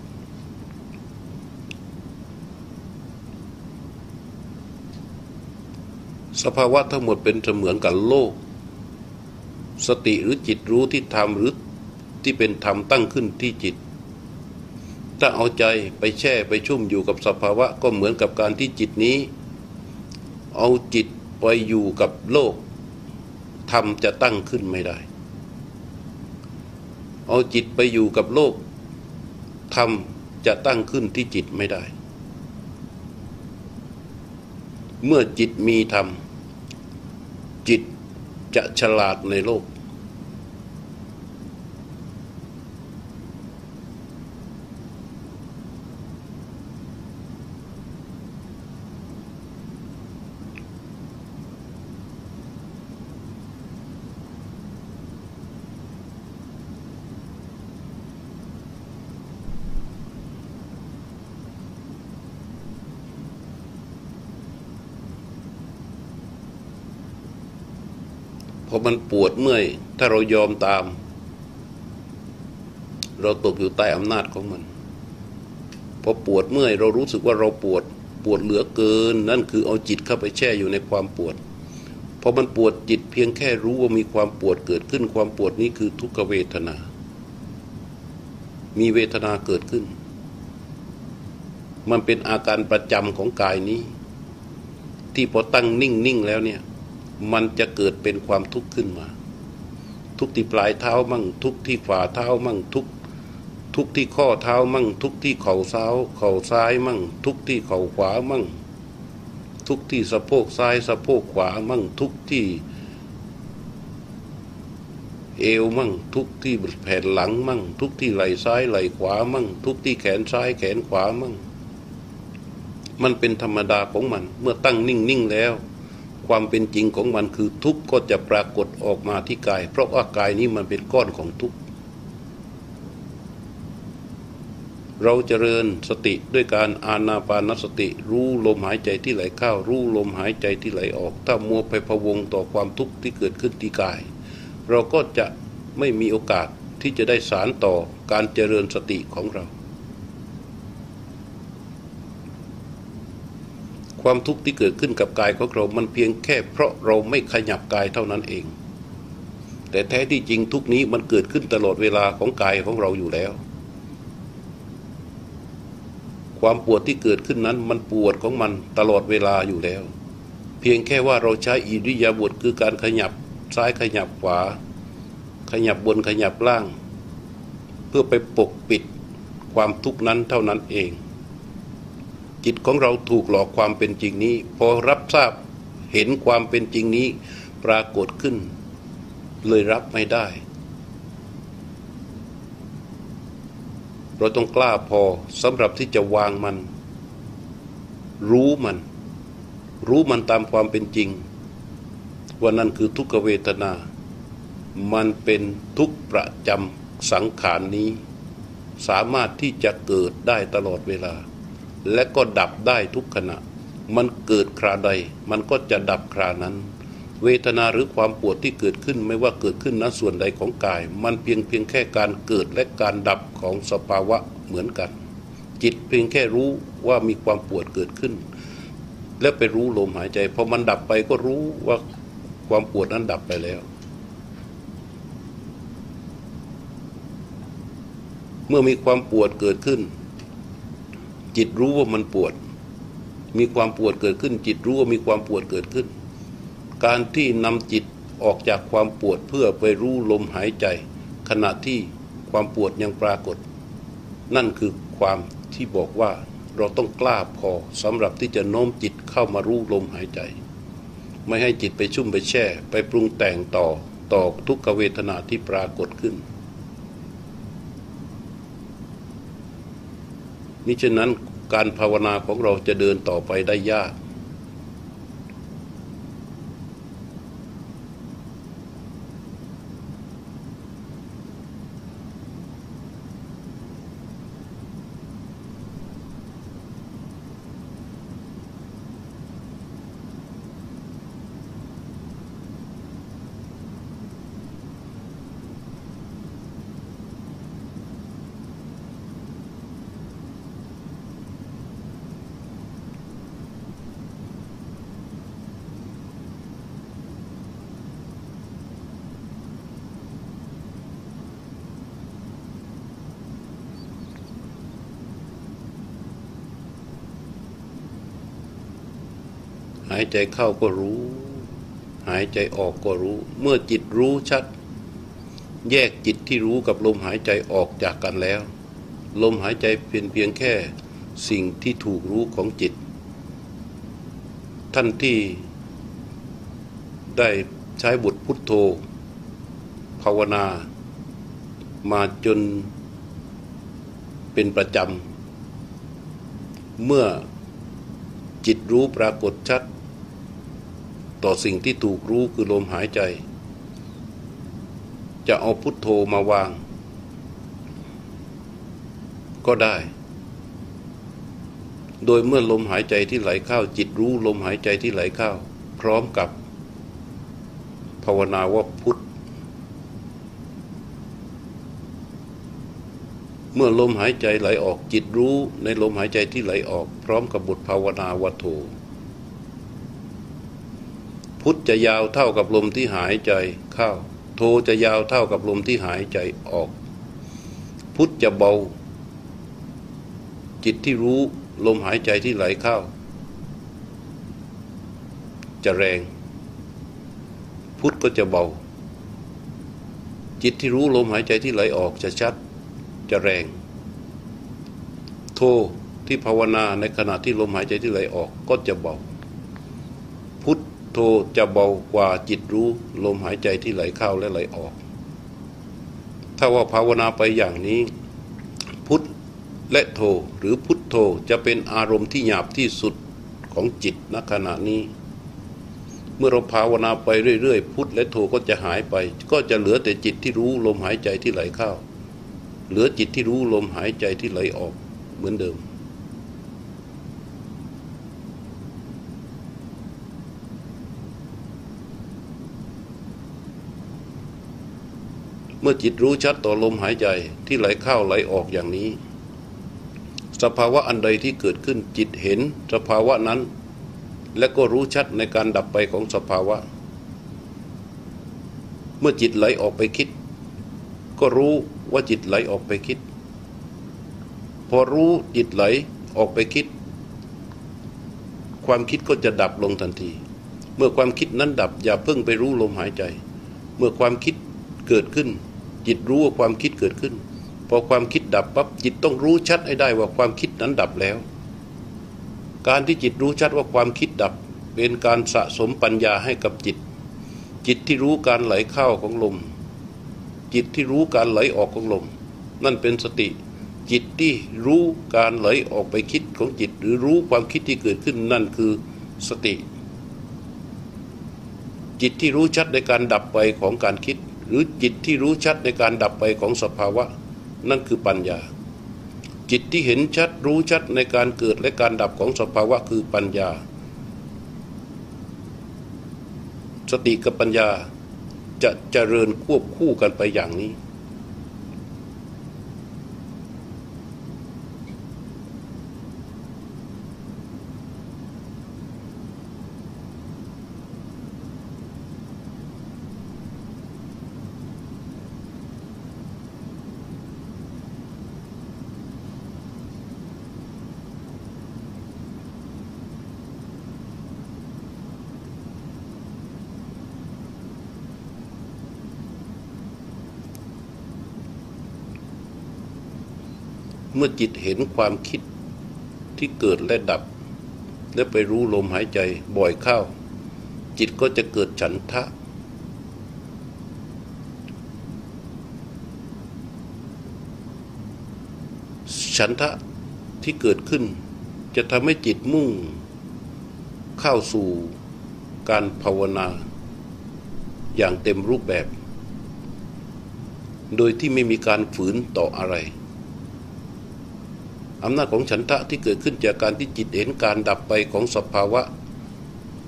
สภาวะทั้งหมดเป็นเสมือนกับโลก สติหรือจิตรู้ที่ทำหรือที่เป็นธรรมตั้งขึ้นที่จิต ถ้าเอาใจไปแช่ไปชุ่มอยู่กับสภาวะก็เหมือนกับการที่จิตนี้ เอาจิตไปอยู่กับโลกธรรมจะตั้งขึ้นไม่ได้ เอาจิตไปอยู่กับโลกธรรมจะตั้งขึ้นที่จิตไม่ได้ เมื่อจิตมีธรรมจิตจะฉลาดในโลก พอมันปวดเมื่อย ถ้าเรายอมตาม เราตกอยู่ใต้อำนาจของมันพอปวดเมื่อยเรารู้สึกว่าเราปวดปวดเหลือเกิน นั่นคือเอาจิตเข้าไปแช่อยู่ในความปวดพอมันปวดจิตเพียงแค่รู้ว่ามีความปวดเกิดขึ้น ความปวดนี้คือทุกขเวทนา มีเวทนาเกิดขึ้น มันเป็นอาการประจำของกายนี้ ที่พอตั้งนิ่งนิ่งแล้วเนี่ย มันจะเกิดเป็นความทุกข์ขึ้นมา ทุกที่ปลายเท้ามั่ง ทุกที่ฝ่าเท้ามั่งทุกทุกที่ข้อเท้ามั่ง ทุกที่เข่าเท้าเข่าซ้ายมั่ง ทุกที่เข่าขวามั่ง ทุกที่สะโพกซ้ายสะโพกขวามั่ง ทุกที่ เอวมั่ง ทุกที่แผ่นหลังมั่ง ทุกที่ไหล่ซ้ายไหล่ขวามั่ง ทุกที่แขนซ้ายแขนขวามั่ง มันเป็นธรรมดาของมัน เมื่อตั้งนิ่งนิ่งแล้ว ความเป็นจริงของมันคือทุกข์ก็จะปรากฏออกมาที่กาย เพราะว่ากายนี้มันเป็นก้อนของทุกข์เราเจริญสติด้วยการอานาปานสติ รู้ลมหายใจที่ไหลเข้ารู้ลมหายใจที่ไหลออก ถ้ามัวไปพะวงต่อความทุกข์ที่เกิดขึ้นที่กาย เราก็จะไม่มีโอกาสที่จะได้สารต่อการเจริญสติของเรา ความทุกข์ที่เกิดขึ้นกับกายของเรามันเพียงแค่เพราะเราไม่ขยับกายเท่านั้นเอง แต่แท้ที่จริงทุกนี้มันเกิดขึ้นตลอดเวลาของกายของเราอยู่แล้ว ความปวดที่เกิดขึ้นนั้นมันปวดของมันตลอดเวลาอยู่แล้ว เพียงแค่ว่าเราใช้อิริยาบถคือการขยับซ้ายขยับขวา ขยับบนขยับล่าง เพื่อไปปกปิดความทุกข์นั้นเท่านั้นเอง จิตของเราถูกหลอกความเป็นจริงนี้ พอรับทราบเห็นความเป็นจริงนี้ปรากฏขึ้น เลยรับไม่ได้ เราต้องกล้าพอสำหรับที่จะวางมัน รู้มัน รู้มันตามความเป็นจริง ว่านั่นคือทุกขเวทนา มันเป็นทุกประจำสังขารนนี้ สามารถที่จะเกิดได้ตลอดเวลา และก็ดับได้ทุกขณะ มันเกิดคราใด มันก็จะดับครานั้น เวทนาหรือความปวดที่เกิดขึ้นไม่ว่าเกิดขึ้นณส่วนใดของกาย มันเพียงเพียงแค่การเกิดและการดับของสภาวะเหมือนกัน จิตเพียงแค่รู้ว่ามีความปวดเกิดขึ้น แล้วไปรู้ลมหายใจพอมันดับไปก็รู้ว่าความปวดนั้นดับไปแล้วเมื่อมีความปวดเกิดขึ้น จิตรู้ว่ามันปวด มีความปวดเกิดขึ้น จิตรู้ว่ามีความปวดเกิดขึ้น การที่นำจิตออกจากความปวดเพื่อไปรู้ลมหายใจ ขณะที่ความปวดยังปรากฏ นั่นคือความที่บอกว่าเราต้องกล้าพอสำหรับที่จะโน้มจิตเข้ามารู้ลมหายใจ ไม่ให้จิตไปชุ่มไปแช่ ไปปรุงแต่งต่อต่อทุกขเวทนาที่ปรากฏขึ้น มิฉะนั้นการภาวนาของเราจะเดินต่อไปได้ยาก หายใจเข้าก็รู้ หายใจออกก็รู้ เมื่อจิตรู้ชัด แยกจิตที่รู้กับลมหายใจออกจากกันแล้ว ลมหายใจเพียงเพียงแค่สิ่งที่ถูกรู้ของจิต ท่านที่ได้ใช้บทพุทโธ ภาวนา มาจนเป็นประจำ เมื่อจิตรู้ปรากฏชัด ต่อสิ่งที่ถูกรู้คือลมหายใจ จะเอาพุทโธมาวาง ก็ได้ โดยเมื่อลมหายใจที่ไหลเข้าจิตรู้ลมหายใจที่ไหลเข้า พร้อมกับ ภาวนาว่าพุทธเมื่อลมหายใจไหลออกจิตรู้ในลมหายใจที่ไหลออก พร้อมกับบทภาวนาวัตโธพุทธ จะยาวเท่ากับลมที่หายใจเข้า โทจะยาวเท่ากับลมที่หายใจออก พุทธจะเบา จิตที่รู้ลมหายใจที่ไหลเข้า จะแรง พุทธก็จะเบา จิตที่รู้ลมหายใจที่ไหลออกจะชัด จะแรง โทที่ภาวนาในขณะที่ลมหายใจที่ไหลออกก็จะเบา โธจะเบากว่าจิตรู้ลมหายใจที่ไหลเข้าและไหลออก ถ้าว่าภาวนาไปอย่างนี้ พุทธและโธหรือพุทโธจะเป็นอารมณ์ที่หยาบที่สุดของจิตณขณะนี้ เมื่อเราภาวนาไปเรื่อยๆ พุทธและโธก็จะหายไป ก็จะเหลือแต่จิตที่รู้ลมหายใจที่ไหลเข้า เหลือจิตที่รู้ลมหายใจที่ไหลออกเหมือนเดิม เมื่อจิตรู้ชัดต่อลมหายใจที่ไหลเข้าไหลออกอย่างนี้ สภาวะอันใดที่เกิดขึ้นจิตเห็นสภาวะนั้น และก็รู้ชัดในการดับไปของสภาวะ เมื่อจิตไหลออกไปคิด ก็รู้ว่าจิตไหลออกไปคิด พอรู้จิตไหลออกไปคิด ความคิดก็จะดับลงทันที เมื่อความคิดนั้นดับอย่าเพิ่งไปรู้ลมหายใจ เมื่อความคิดเกิดขึ้น จิตรู้ว่าความคิดเกิดขึ้น พอความคิดดับปั๊บจิตต้องรู้ชัดให้ได้ว่าความคิดนั้นดับแล้ว การที่จิตรู้ชัดว่าความคิดดับ เป็นการสะสมปัญญาให้กับจิต จิตที่รู้การไหลเข้าของลม จิตที่รู้การไหลออกของลม นั่นเป็นสติ จิตที่รู้การไหลออกไปคิดของจิต หรือรู้ความคิดที่เกิดขึ้นนั่นคือสติจิตที่รู้ชัดในการดับไปของการคิด หรือจิตที่รู้ชัดในการดับไปของสภาวะ นั่นคือปัญญา จิตที่เห็นชัดรู้ชัดในการเกิดและการดับของสภาวะคือปัญญา สติกับปัญญาจะเจริญควบคู่กันไปอย่างนี้ มื่อจิตเห็นความคิดที่เกิดและดับ และไปรู้ลมหายใจบ่อยเข้า จิตก็จะเกิดฉันทะ ฉันทะที่เกิดขึ้น จะทำให้จิตมุ่ง เข้าสู่การภาวนา อย่างเต็มรูปแบบ โดยที่ไม่มีการฝืนต่ออะไร อำนาจของฉันทะที่เกิดขึ้นจากการที่จิตเห็นการดับไปของสภาวะ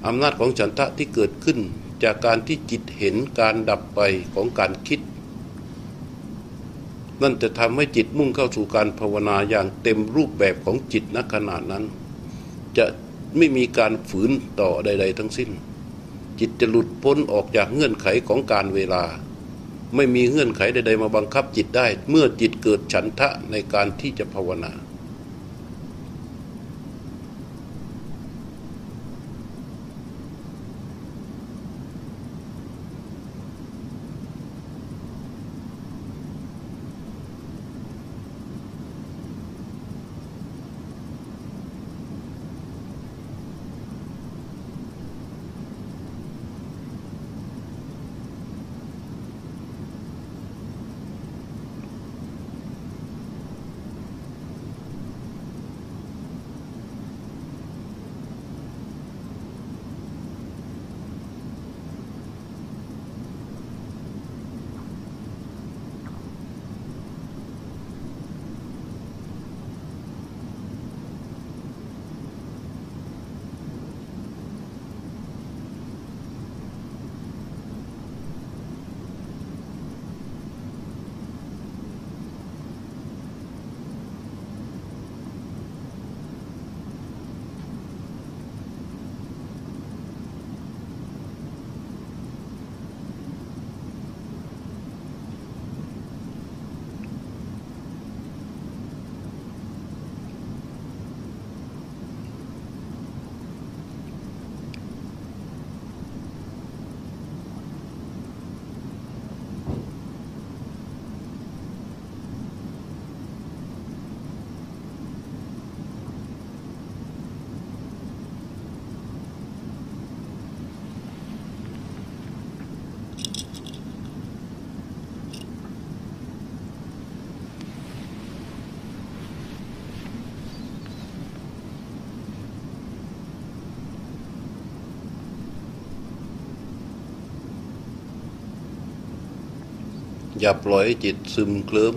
อำนาจของฉันทะที่เกิดขึ้นจากการที่จิตเห็นการดับไปของการคิด นั่นจะทำให้จิตมุ่งเข้าสู่การภาวนาอย่างเต็มรูปแบบของจิตณขณะนั้น จะไม่มีการฝืนต่อใด ๆ ทั้งสิ้น จิตจะหลุดพ้นออกจากเงื่อนไขของการเวลา ไม่มีเงื่อนไขใด ๆ มาบังคับจิตได้ เมื่อจิตเกิดฉันทะในการที่จะภาวนา อย่าปล่อยจิตซึมเคลิ้ม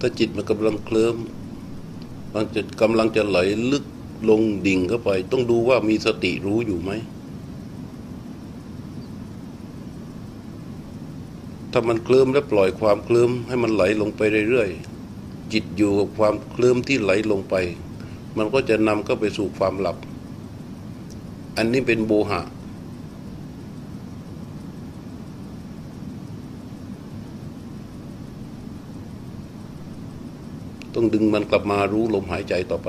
ถ้าจิตมันกำลังเคลิ้มมันจะกำลังจะไหลลึกลงดิ่งเข้าไป ต้องดูว่ามีสติรู้อยู่ไหม ถ้ามันเคลิ้มแล้วปล่อยความเคลิ้มให้มันไหลลงไปเรื่อยๆ จิตอยู่กับความเคลิ้มที่ไหลลงไป มันก็จะนำเข้าไปสู่ความหลับ อันนี้เป็นโบหะ ต้องดึงมันกลับมารู้ลมหายใจต่อไป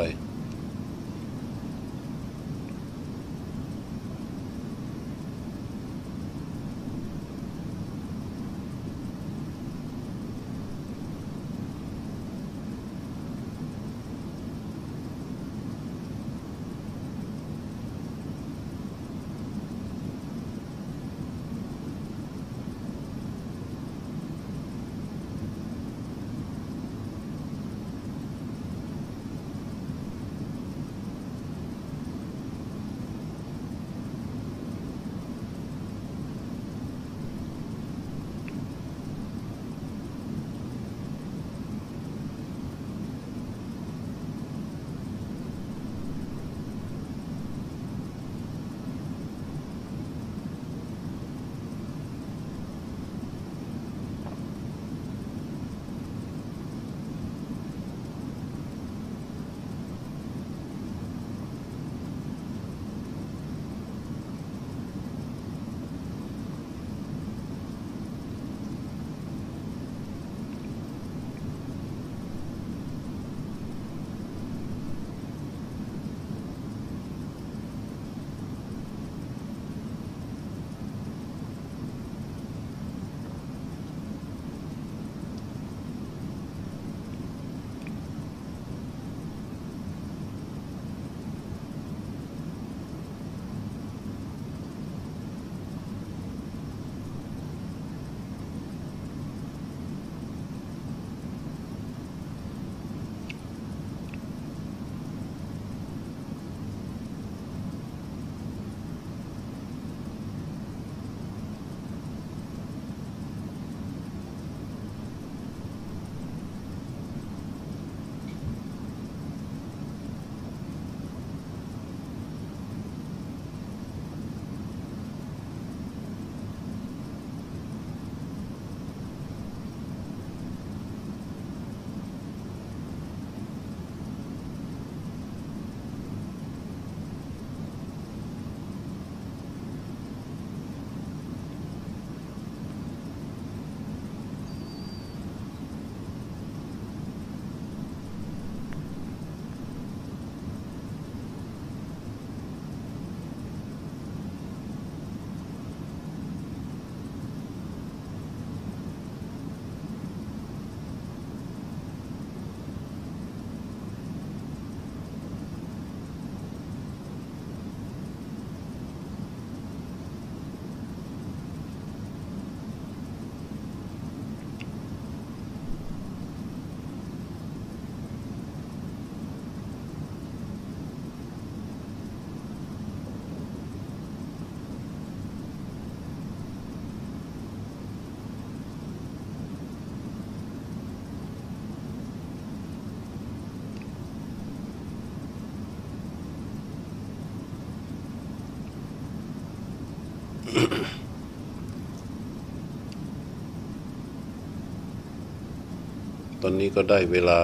ตอนนี้ก็ได้เวลา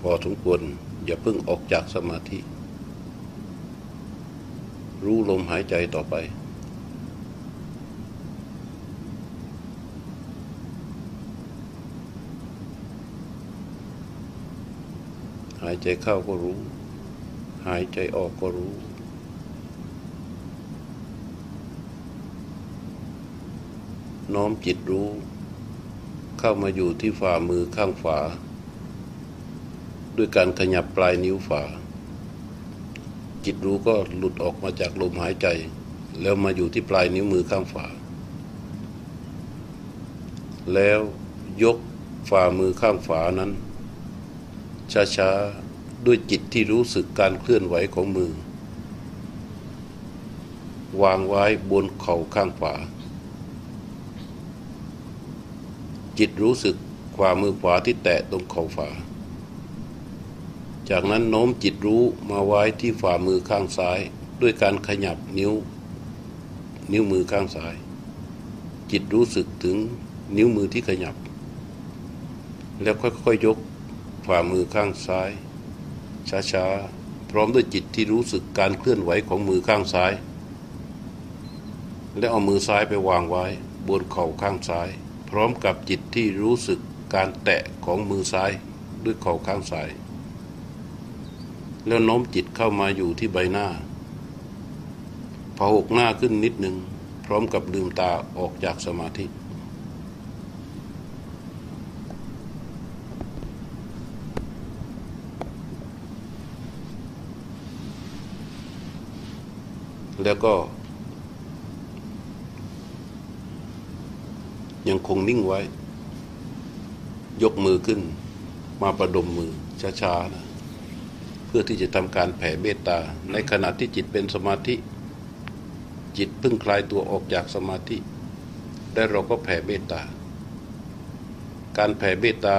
พอสมควร อย่าเพิ่งออกจากสมาธิ รู้ลมหายใจต่อไป หายใจเข้าก็รู้ หายใจออกก็รู้น้อมจิตรู้ เข้ามาอยู่ที่ฝ่ามือข้างฝา ด้วยการขยับปลายนิ้วฝา จิตรู้ก็หลุดออกมาจากลมหายใจ แล้วมาอยู่ที่ปลายนิ้วมือข้างฝา แล้วยกฝ่ามือข้างฝานั้น ช้าๆ ด้วยจิตที่รู้สึกการเคลื่อนไหวของมือ วางไว้บนเข่าข้างขวา จิตรู้สึกขวามือขวาที่แตะตรงเข่าฝา จากนั้นโน้มจิตรู้มาไว้ที่ฝ่ามือข้างซ้าย ด้วยการขยับนิ้ว นิ้วมือข้างซ้าย จิตรู้สึกถึงนิ้วมือที่ขยับ แล้วค่อยๆยกฝ่ามือข้างซ้าย ช้าๆ พร้อมด้วยจิตที่รู้สึกการเคลื่อนไหวของมือข้างซ้าย และเอามือซ้ายไปวางไว้บนเข่าข้างซ้าย ร้อมกับจิตที่รู้สึกการแตะของมือซ้ายด้วยเข่าข้างซ้าย แล้วโน้มจิตเข้ามาอยู่ที่ใบหน้าพอหกหน้าขึ้นนิดหนึ่งพร้อมกับลืมตาออกจากสมาธิแล้วก็ ยังคงนิ่งไว้ ยกมือขึ้น มาประดมมือช้าๆนะเพื่อที่จะทำการแผ่เมตตา ในขณะที่จิตเป็นสมาธิ จิตเพิ่งคลายตัวออกจากสมาธิและเราก็แผ่เมตตา การแผ่เมตตา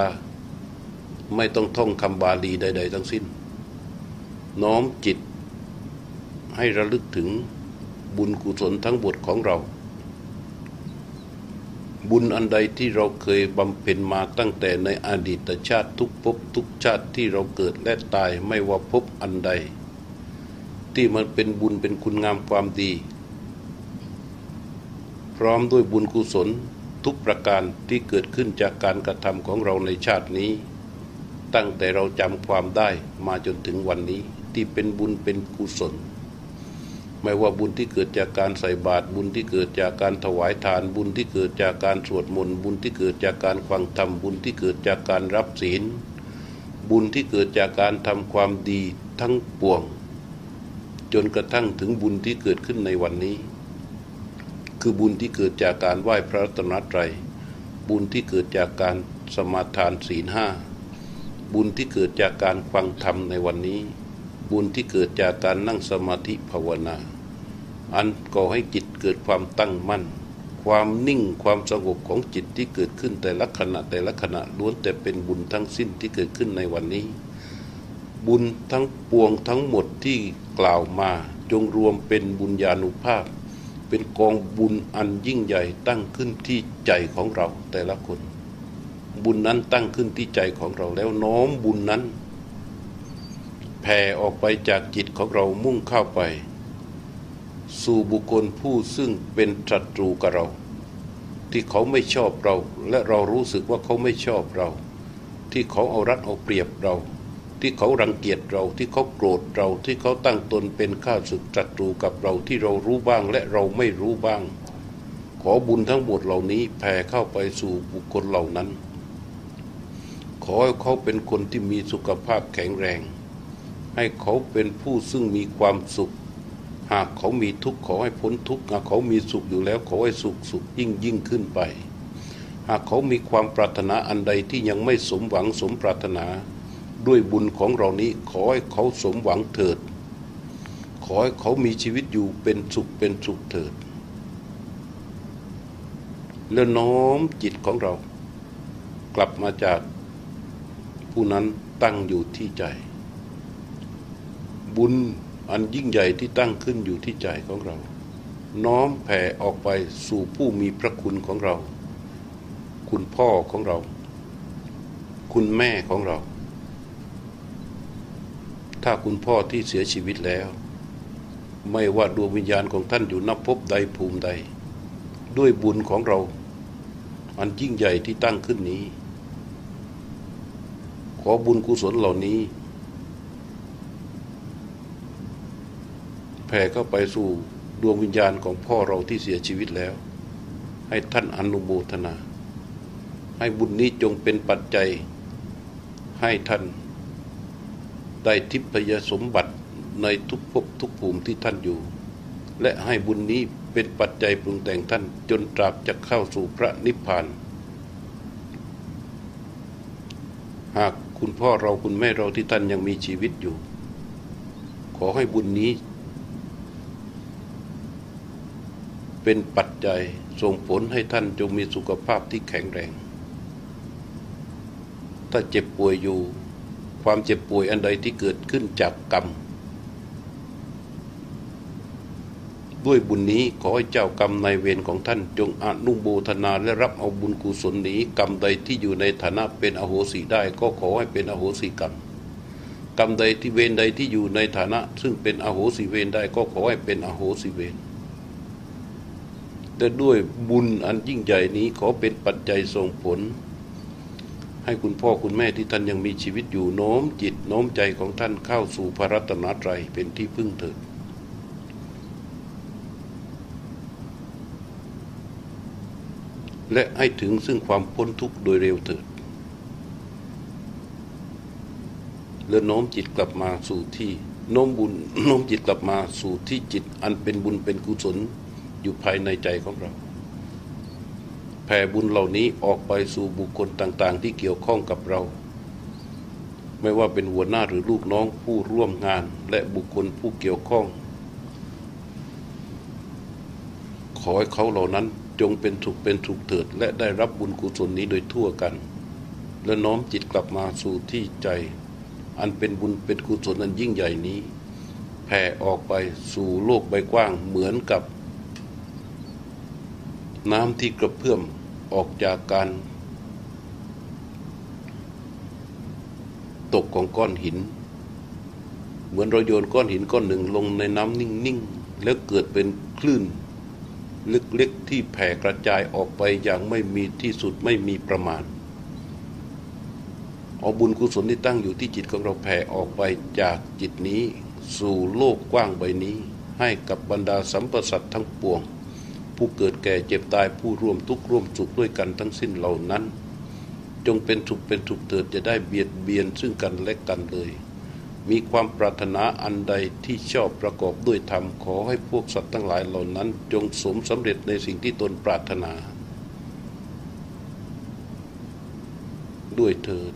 ไม่ต้องท่องคำบาลีใด ๆ ทั้งสิ้น น้อมจิตให้ระลึกถึงบุญกุศลทั้งบทของเรา บุญอันใดที่เราเคยบำเพ็ญมาตั้งแต่ในอดีตชาติทุกภพทุกชาติที่เราเกิดและตายไม่ว่าภพอันใด ที่มันเป็นบุญเป็นคุณงามความดี พร้อมด้วยบุญกุศลทุกประการที่เกิดขึ้นจากการกระทำของเราในชาตินี้ ตั้งแต่เราจำความได้มาจนถึงวันนี้ที่เป็นบุญเป็นกุศล ไม่ว่าบุญที่เกิดจากการใส่บาตรบุญที่เกิดจากการถวายทาน บุญที่เกิดจากการสวดมนต์บุญที่เกิดจากการฟังธรรมบุญที่เกิดจากการรับศีล บุญที่เกิดจากการทำความดีทั้งปวง จนกระทั่งถึงบุญที่เกิดขึ้นในวันนี้ คือบุญที่เกิดจากการไหว้พระรัตนตรัย บุญที่เกิดจากการสมาทานศีลห้าบุญที่เกิดจากการฟังธรรมในวันนี้ บุญที่เกิดจากการนั่งสมาธิภาวนา อันก่อให้จิตเกิดความตั้งมั่น ความนิ่งความสงบของจิตที่เกิดขึ้นแต่ละขณะแต่ละขณะล้วนแต่เป็นบุญทั้งสิ้นที่เกิดขึ้นในวันนี้ บุญทั้งปวงทั้งหมดที่กล่าวมาจงรวมเป็นบุญญาณุภาพ เป็นกองบุญอันยิ่งใหญ่ตั้งขึ้นที่ใจของเราแต่ละคน บุญนั้นตั้งขึ้นที่ใจของเราแล้วน้อมบุญนั้น แผ่ออกไปจากจิตของเรามุ่งเข้าไป สู่บุคคลผู้ซึ่งเป็นศัตรูกับเรา ที่เขาไม่ชอบเรา และเรารู้สึกว่าเขาไม่ชอบเรา ที่เขาเอารัดเอาเปรียบเรา ที่เขารังเกียจเราที่เขาโกรธเราที่เขาตั้งตนเป็นข้าศึกศัตรูกับเราที่เรารู้บ้างและเราไม่รู้บ้าง ขอบุญทั้งหมดเหล่านี้แผ่เข้าไปสู่บุคคลเหล่านั้น ขอให้เขาเป็นคนที่มีสุขภาพแข็งแรง ให้เขาเป็นผู้ซึ่งมีความสุข หากเขามีทุกข์ขอให้พ้นทุกข์หากเขามีสุขอยู่แล้วขอให้สุขสุขยิ่งยิ่งขึ้นไป หากเขามีความปรารถนาอันใดที่ยังไม่สมหวังสมปรารถนา ด้วยบุญของเรานี้ขอให้เขาสมหวังเถิด ขอให้เขามีชีวิตอยู่เป็นสุขเป็นสุขเถิด แล้วน้อมจิตของเรา กลับมาจากผู้นั้นตั้งอยู่ที่ใจ บุญอันยิ่งใหญ่ที่ตั้งขึ้นอยู่ที่ใจของเรา น้อมแผ่ออกไปสู่ผู้มีพระคุณของเรา คุณพ่อของเรา คุณแม่ของเรา ถ้าคุณพ่อที่เสียชีวิตแล้ว ไม่ว่าดวงวิญญาณของท่านอยู่นับพบใดภูมิใด ด้วยบุญของเรา อันยิ่งใหญ่ที่ตั้งขึ้นนี้ ขอบุญกุศลเหล่านี้ แผ่เข้าไปสู่ดวงวิญญาณของพ่อเราที่เสียชีวิตแล้ว ให้ท่านอนุโมทนา ให้บุญนี้จงเป็นปัจจัย ให้ท่านได้ทิพยสมบัติในทุกภพทุกภูมิที่ท่านอยู่ และให้บุญนี้เป็นปัจจัยปรุงแต่งท่านจนตราบจะเข้าสู่พระนิพพาน หากคุณพ่อเราคุณแม่เราที่ท่านยังมีชีวิตอยู่ ขอให้บุญนี้ เป็นปัจจัยส่งผลให้ท่านจงมีสุขภาพที่แข็งแรง ถ้าเจ็บป่วยอยู่ ความเจ็บป่วยอันใดที่เกิดขึ้นจากกรรม ด้วยบุญนี้ขอให้เจ้ากรรมนายเวรของท่านจงอนุโมทนาและรับเอาบุญกุศลนี้ กรรมใดที่อยู่ในฐานะเป็นอโหสิได้ ก็ขอให้เป็นอโหสิกรรมกรรมใดที่เวรใดที่อยู่ในฐานะ ซึ่งเป็นอโหสิเวรได้ก็ขอให้เป็นอโหสิเวร แต่ด้วยบุญอันยิ่งใหญ่นี้ขอเป็นปัจจัยส่งผล ให้คุณพ่อคุณแม่ที่ท่านยังมีชีวิตอยู่โน้มจิตโน้มใจของท่านเข้าสู่พระรัตนตรัยเป็นที่พึ่งเถิดและให้ถึงซึ่งความพ้นทุกข์โดยเร็วเถิดและโน้มจิตกลับมาสู่ที่โน้มบุญโน้มจิตกลับมาสู่ที่จิตอันเป็นบุญเป็นกุศล อยู่ภายในใจของเรา แผ่บุญเหล่านี้ออกไปสู่บุคคลต่าง ๆ ที่เกี่ยวข้องกับเรา ไม่ว่าเป็นหัวหน้าหรือลูกน้องผู้ร่วมงานและบุคคลผู้เกี่ยวข้อง ขอให้เขาเหล่านั้นจงเป็นถูกเป็นถูกเถิด และได้รับบุญกุศลนี้โดยทั่วกัน และน้อมจิตกลับมาสู่ที่ใจ อันเป็นบุญเป็นกุศลอันยิ่งใหญ่นี้แผ่ออกไปสู่โลกใบกว้างเหมือนกับ น้ำที่กระเพื่อมออกจากการตกของก้อนหิน เหมือนเราโยนก้อนหินก้อนหนึ่งลงในน้ำนิ่งๆ แล้วเกิดเป็นคลื่น เล็กๆที่แผ่กระจายออกไปอย่างไม่มีที่สุดไม่มีประมาณเอาบุญกุศลที่ตั้งอยู่ที่จิตของเราแผ่ออกไปจากจิตนี้ สู่โลกกว้างใบนี้ ให้กับบรรดาสัมปสัตทั้งปวง ผู้เกิดแก่เจ็บตายผู้ร่วมทุกข์ร่วมสุขด้วยกันทั้งสิ้นเหล่านั้น จงเป็นสุขเป็นสุขเถิดจะได้เบียดเบียนซึ่งกันและกันเลย มีความปรารถนาอันใดที่ชอบประกอบด้วยธรรมขอให้พวกสัตว์ทั้งหลายเหล่านั้น จงสมสำเร็จในสิ่งที่ตนปรารถนา ด้วยเถิด